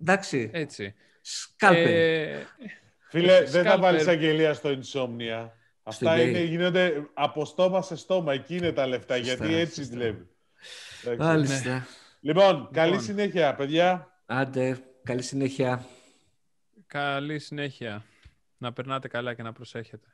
Εντάξει. Έτσι. Σκάλπερ. Ε, Φίλε, δεν θα Scalper. βάλεις αγγελία στο Insomnia. Αυτά gay. είναι, γίνονται από στόμα σε στόμα. Εκεί είναι τα λεφτά, Σωστά, γιατί έτσι σωστά. δουλεύει. Εντάξει. Μάλιστα. Λοιπόν, καλή Λοιπόν. συνέχεια, παιδιά. Άντε, καλή συνέχεια. καλή συνέχεια. Να περνάτε καλά και να προσέχετε.